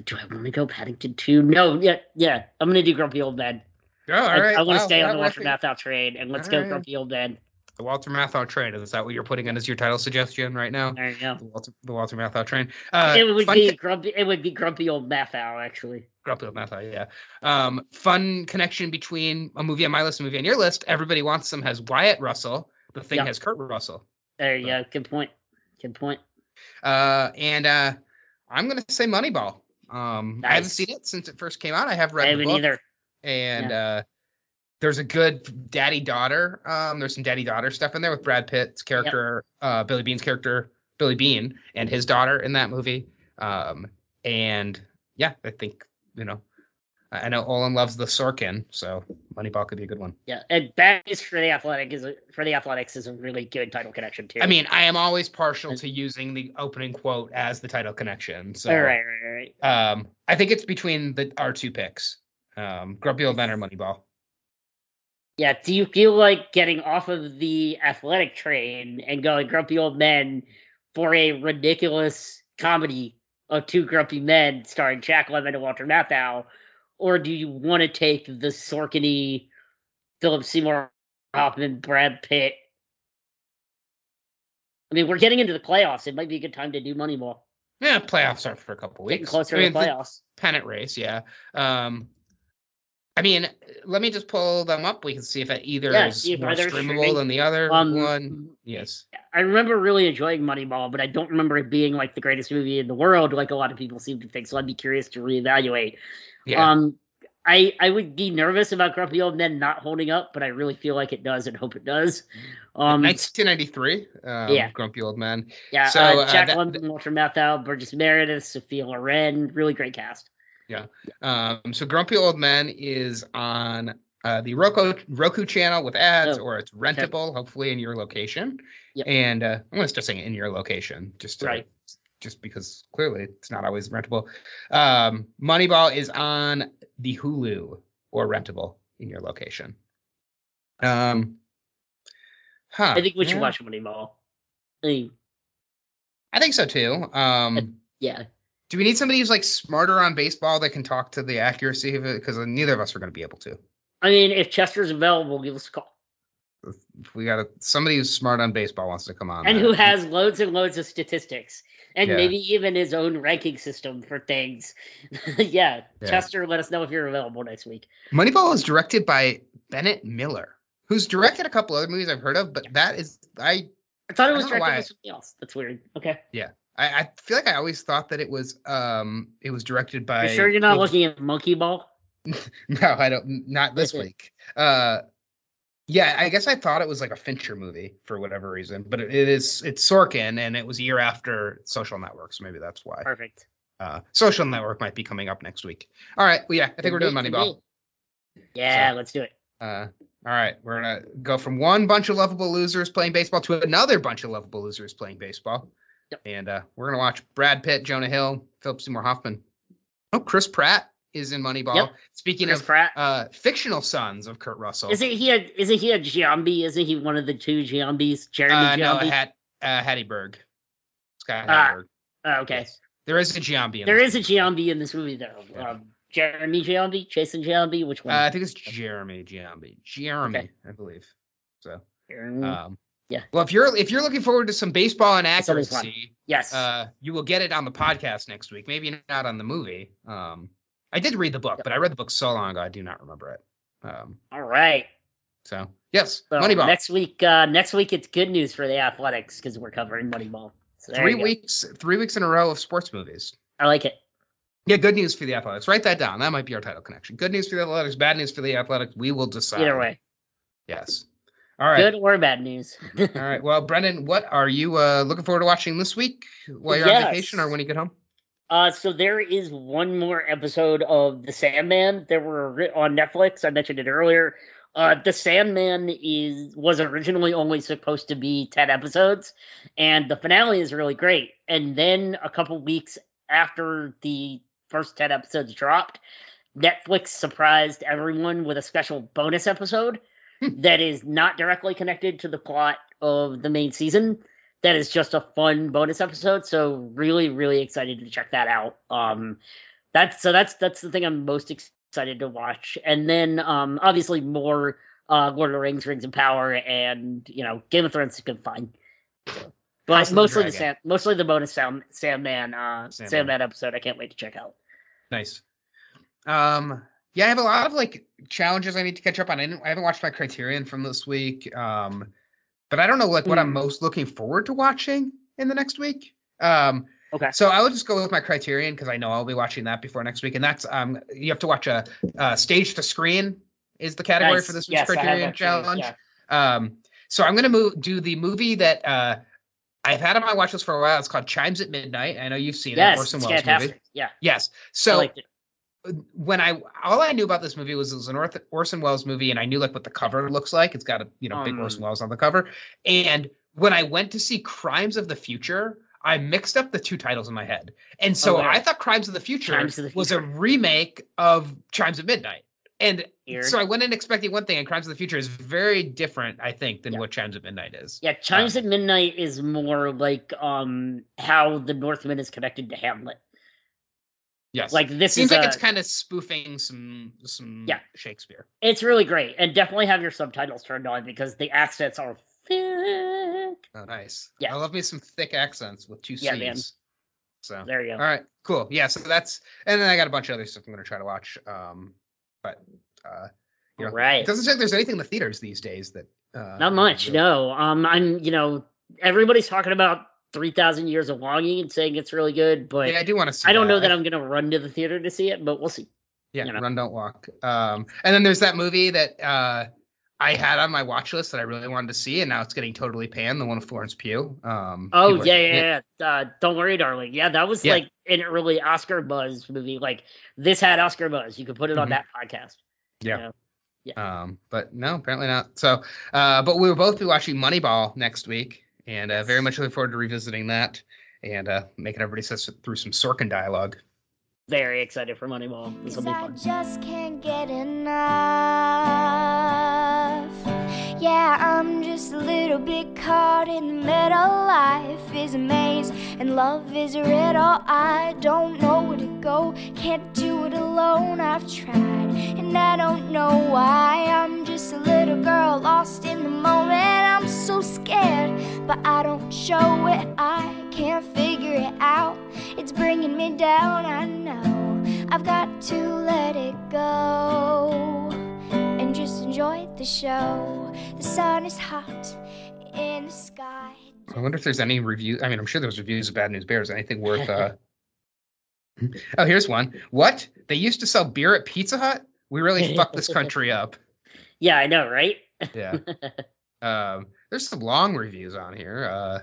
do I want to go Paddington 2? No, yeah, yeah. I'm gonna do Grumpy Old Men. Oh, all I, right. I want to wow, stay on the Walter Matthau train and let's All go right. Grumpy Old Men. The Walter Matthau train. Is that what you're putting in as your title suggestion right now? There you go. The Walter, the Walter Matthau train. Uh, it would be grumpy it would be Grumpy Old Matthau, actually. Grumpy Old Matthau, yeah. Um, fun connection between a movie on my list and a movie on your list. Everybody Wants Some has Wyatt Russell. The thing Yeah. has Kurt Russell. There you go. Good point. Good point. Uh, and uh, I'm gonna say Moneyball. Um, I haven't seen it since it first came out. I have read I the haven't book, either. and uh, there's a good daddy daughter. Um, there's some daddy daughter stuff in there with Brad Pitt's character, uh, Billy Beane's character, Billy Beane, and his daughter in that movie. Um, and yeah, I think you know, I know Olin loves the Sorkin, so Moneyball could be a good one. Yeah, and that is for the athletic is a, for the athletics is a really good title connection too. I mean, I am always partial to using the opening quote as the title connection. So all right, right, right. Um, I think it's between the our two picks, um, Grumpy Old Men or Moneyball. Yeah, do you feel like getting off of the athletic train and going grumpy old men for a ridiculous comedy of Two Grumpy Men starring Jack Lemmon and Walter Matthau, or do you want to take the Sorkin Philip Seymour Hoffman, Brad Pitt? I mean, we're getting into the playoffs. It might be a good time to do Moneyball. Yeah, playoffs are for a couple weeks. Getting closer I mean, to playoffs. pennant race, yeah. Um, I mean, let me just pull them up. We can see if either Yeah, is more either is streamable streaming. than the other Um, one. Yes. I remember really enjoying Moneyball, but I don't remember it being like the greatest movie in the world, like a lot of people seem to think. So I'd be curious to reevaluate. Yeah. Um, I I would be nervous about Grumpy Old Men not holding up, but I really feel like it does and hope it does. Um, 1993. Um, yeah. Grumpy Old Man. yeah, so, uh, uh, Jack that- Lemmon, Walter Matthau, Burgess Meredith, Sophia Loren, really great cast. Yeah. Um, so Grumpy Old Man is on uh, the Roku Roku channel with ads, Oh, or it's rentable, hopefully in your location. Yep. And uh, I'm gonna start saying in your location, just to, Right. Just because clearly it's not always rentable. Um, Moneyball is on the Hulu or rentable in your location. Um, huh, I think we should yeah, watch Moneyball. I mean, I think so too. Um, yeah, do we need somebody who's like smarter on baseball that can talk to the accuracy of it? Because neither of us are going to be able to. I mean, if Chester's available, give us a call. We got somebody who's smart on baseball wants to come on, and there. who has loads and loads of statistics and Yeah. maybe even his own ranking system for things. yeah, Yeah. Chester, let us know if you're available next week. Moneyball is directed by Bennett Miller, who's directed a couple other movies I've heard of, but that is I I thought it was directed by something else. That's weird. Okay. I, I feel like I always thought that it was um it was directed by. You sure you're not looking at Monkey Ball? No, I don't. Not this week. Uh, yeah, I guess I thought it was like a Fincher movie for whatever reason, but it is it's Sorkin, and it was a year after Social Network, so maybe that's why. Perfect. Uh, Social Network might be coming up next week. All right, well, yeah, I think we're doing Could be, Moneyball. Yeah, So- let's do it. Uh, all right, we're gonna go from one bunch of lovable losers playing baseball to another bunch of lovable losers playing baseball, Yep. and uh, we're gonna watch Brad Pitt, Jonah Hill, Philip Seymour Hoffman. Oh, Chris Pratt is in Moneyball. Yep. Speaking Chris of Pratt. uh, fictional sons of Kurt Russell. Isn't he a isn't he a Giambi? Isn't he one of the two Giambis? Jeremy uh, no, Giambi? Hat uh, Hattie Scott Ah, Hattie oh, okay. Yes. There is a Giambi. In There is a Giambi in this movie though. Yeah. Um, Jeremy Giambi, Jason Giambi, which one? Uh, I think it's Jeremy Giambi. Jeremy, Okay. I believe. So, um, yeah. Well, if you're if you're looking forward to some baseball and That's always fun. accuracy, yes. uh, you will get it on the podcast next week. Maybe not on the movie. Um, I did read the book, but I read the book so long ago I do not remember it. Um, All right. so yes, So Moneyball. next week, uh, next week it's good news for the Athletics because we're covering Moneyball. So three weeks, three weeks in a row of sports movies. I like it. Yeah, good news for the Athletics. Write that down. That might be our title connection. Good news for the Athletics. Bad news for the Athletics. We will decide. Either way, Yes. All right. good or bad news. All right. Well, Brendan, what are you uh, looking forward to watching this week while you're Yes. on vacation or when you get home? Uh, so there is one more episode of The Sandman. There were on Netflix. I mentioned it earlier. Uh, The Sandman is was originally only supposed to be ten episodes, and the finale is really great. And then a couple weeks after the first ten episodes dropped, Netflix surprised everyone with a special bonus episode Hmm. that is not directly connected to the plot of the main season that is just a fun bonus episode. So really, really excited to check that out. Um, that's so that's that's the thing I'm most excited to watch. And then um, obviously more uh, Lord of the Rings, Rings of Power, and you know Game of Thrones is good fun. So, but House of the mostly the, Sam, mostly the bonus Sam, Sandman uh, Sandman. Sandman episode. I can't wait to check out. Nice. Um, yeah, I have a lot of like challenges I need to catch up on. I, I haven't watched my Criterion from this week. Um, but I don't know like what I'm Hmm. most looking forward to watching in the next week. Um, Okay. so I will just go with my Criterion because I know I'll be watching that before next week, and that's um, you have to watch a uh, stage to screen is the category Nice. for this week's yes, Criterion challenge, yeah. Um, so I'm gonna move do the movie that uh I've had on my watch list for a while. It's called Chimes at Midnight. I know you've seen it. Yes, Orson it's Welles fantastic. movie. Yeah, Yes. I So liked it. When I all I knew about this movie was it was an Orth- Orson Welles movie, and I knew like what the cover looks like. It's got a you know big Um, Orson Welles on the cover. And when I went to see Crimes of the Future, I mixed up the two titles in my head, and so Oh, wow. I thought Crimes of the Future Crimes of the was a remake of Chimes of Midnight. And Weird. so I went in expecting one thing, and Crimes of the Future is very different, I think, than Yeah. what Chimes at Midnight is. Yeah, Chimes at Midnight is more like um how the Northman is connected to Hamlet. Yes. Like this seems is like a- it's kind of spoofing some some Yeah. Shakespeare. it's really great, and definitely have your subtitles turned on because the accents are thick. Oh, nice. Yeah. I love me some thick accents with two Yeah, C's. man. So There you go. All right, cool. Yeah, so that's and then I got a bunch of other stuff I'm gonna try to watch. Um, but uh, you know, Right. it doesn't seem like there's anything in the theaters these days that uh, Not much, really- no. Um, I'm, you know, everybody's talking about Three Thousand Years of Longing and saying it's really good, but Yeah, I do want to see. I don't know that I'm gonna run to the theater to see it, but we'll see. Yeah, you know. Run Don't Walk. Um, and then there's that movie that uh, I had on my watch list that I really wanted to see, and now it's getting totally panned. The one with Florence Pugh. Um, Oh are- yeah, yeah, yeah. Uh, don't worry, darling. Yeah, that was Yeah. like an early Oscar buzz movie. Like this had Oscar buzz. You could put it on Mhm. that podcast. Yeah. you Um, but no, apparently not. So, uh, but we will both be watching Moneyball next week, and uh, very much looking forward to revisiting that and uh, making everybody sit through some Sorkin dialogue. Very excited for Moneyball. This will Cause be I just can't get enough. Yeah, I'm just a little bit caught in the middle. Life is a maze and love is a riddle. I don't know where to go, can't do it alone. I've tried and I don't know why. I'm just a little girl lost in the moment. I'm so scared, but I don't show it. I can't figure it out. It's bringing me down, I know. I've got to let it go just enjoy the show. The sun is hot in the sky. I wonder if there's any review. I mean, I'm sure there's reviews of Bad News Bears. Anything worth? Uh... oh, here's one. What? They used to sell beer at Pizza Hut? We really fucked this country up. Yeah, I know, right? Yeah. um, there's some long reviews on here, uh,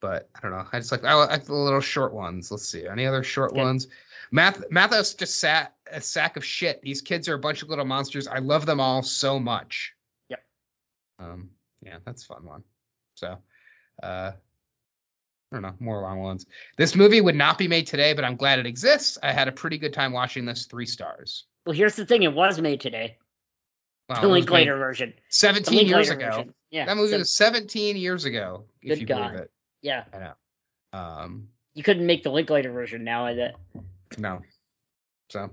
but I don't know. I just like I like the little short ones. Let's see. Any other short Okay. ones? Math Matthau's just sat a sack of shit. These kids are a bunch of little monsters. I love them all so much. Yep. Um. Yeah, that's a fun one. So, uh, I don't know. More long ones. This movie would not be made today, but I'm glad it exists. I had a pretty good time watching this. Three stars. Well, here's the thing: it was made today. Wow, the it was made Linklater version. The 17 years ago. version. Yeah. That movie so- was 17 years ago, if Good you God. believe it. yeah. I know. Um, You couldn't make the Linklater version now. I bet. No. So, all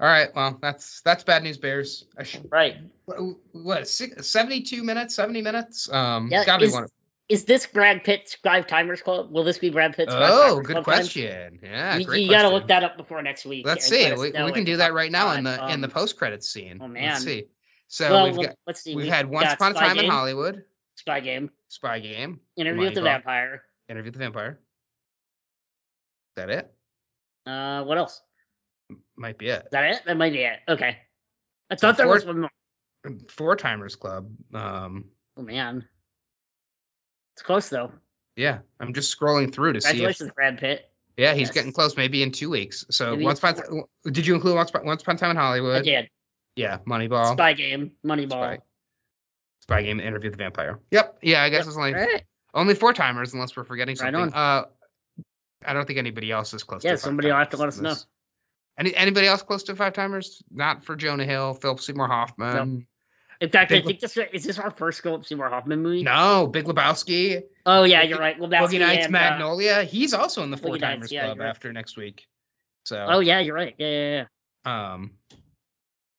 right. Well, that's that's bad news, Bears. I should Right. what, what six, 72 minutes, 70 minutes. Um, Yeah, gotta be is- one. Of, Is this Brad Pitt's Five Timers Club? Will this be Brad Pitt's? Oh, Timers good Club time? question. Yeah, you you gotta look that up before next week. Let's see. We, we can do that right now in time. the in the Um, post credits scene. oh, man. Let's see. So well, we've got let's see. we've we had Once Upon a Time in Hollywood, Spy Game, Spy Game, Interview with the Moneyball. Vampire. Interview with the Vampire. Is that it? Uh, what else? Might be it. Is that it? That might be it. Okay. I thought there was one more. Four Timers Club. Um, Oh man, it's close though. yeah, I'm just scrolling through to see. If, Congratulations, Brad Pitt. yeah, he's Yes. getting close. Maybe in two weeks. So Maybe once upon did you include once upon, once upon a time in I Hollywood? did. Yeah, Moneyball, Spy, Spy Game, Moneyball. Spy, Spy Game, Interview with the Vampire. Yep. Yeah, I guess Yep. it's only Right. only four timers unless we're forgetting Right something. on. Uh, I don't think anybody else is close. Yeah, to five somebody will have to let us know. Any anybody else close to five timers? Not for Jonah Hill, Philip Seymour Hoffman. In fact, I Big- think this is this our first Philip Seymour Hoffman movie. No, Big Lebowski, Oh yeah, you're right. Well, Boogie Nights, and, uh, Magnolia. He's also in the Four Timers yeah, Club right. after next week. So, oh yeah, you're right. Yeah, yeah, yeah. um,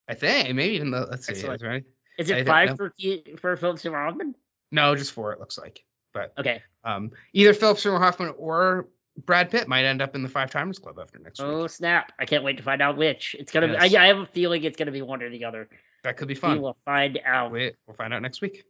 I think maybe even the let's see, Excellent. right? Is it think- five no. for Ke- for Philip Seymour Hoffman? No, just four. It looks like, but Okay. um, either Philip Seymour Hoffman or Brad Pitt might end up in the Five Timers Club after next Oh week. Oh snap! I can't wait to find out which. It's gonna. Yes. be I, I have a feeling it's gonna be one or the other. That could be fun. We will find out. Wait, we'll find out next week.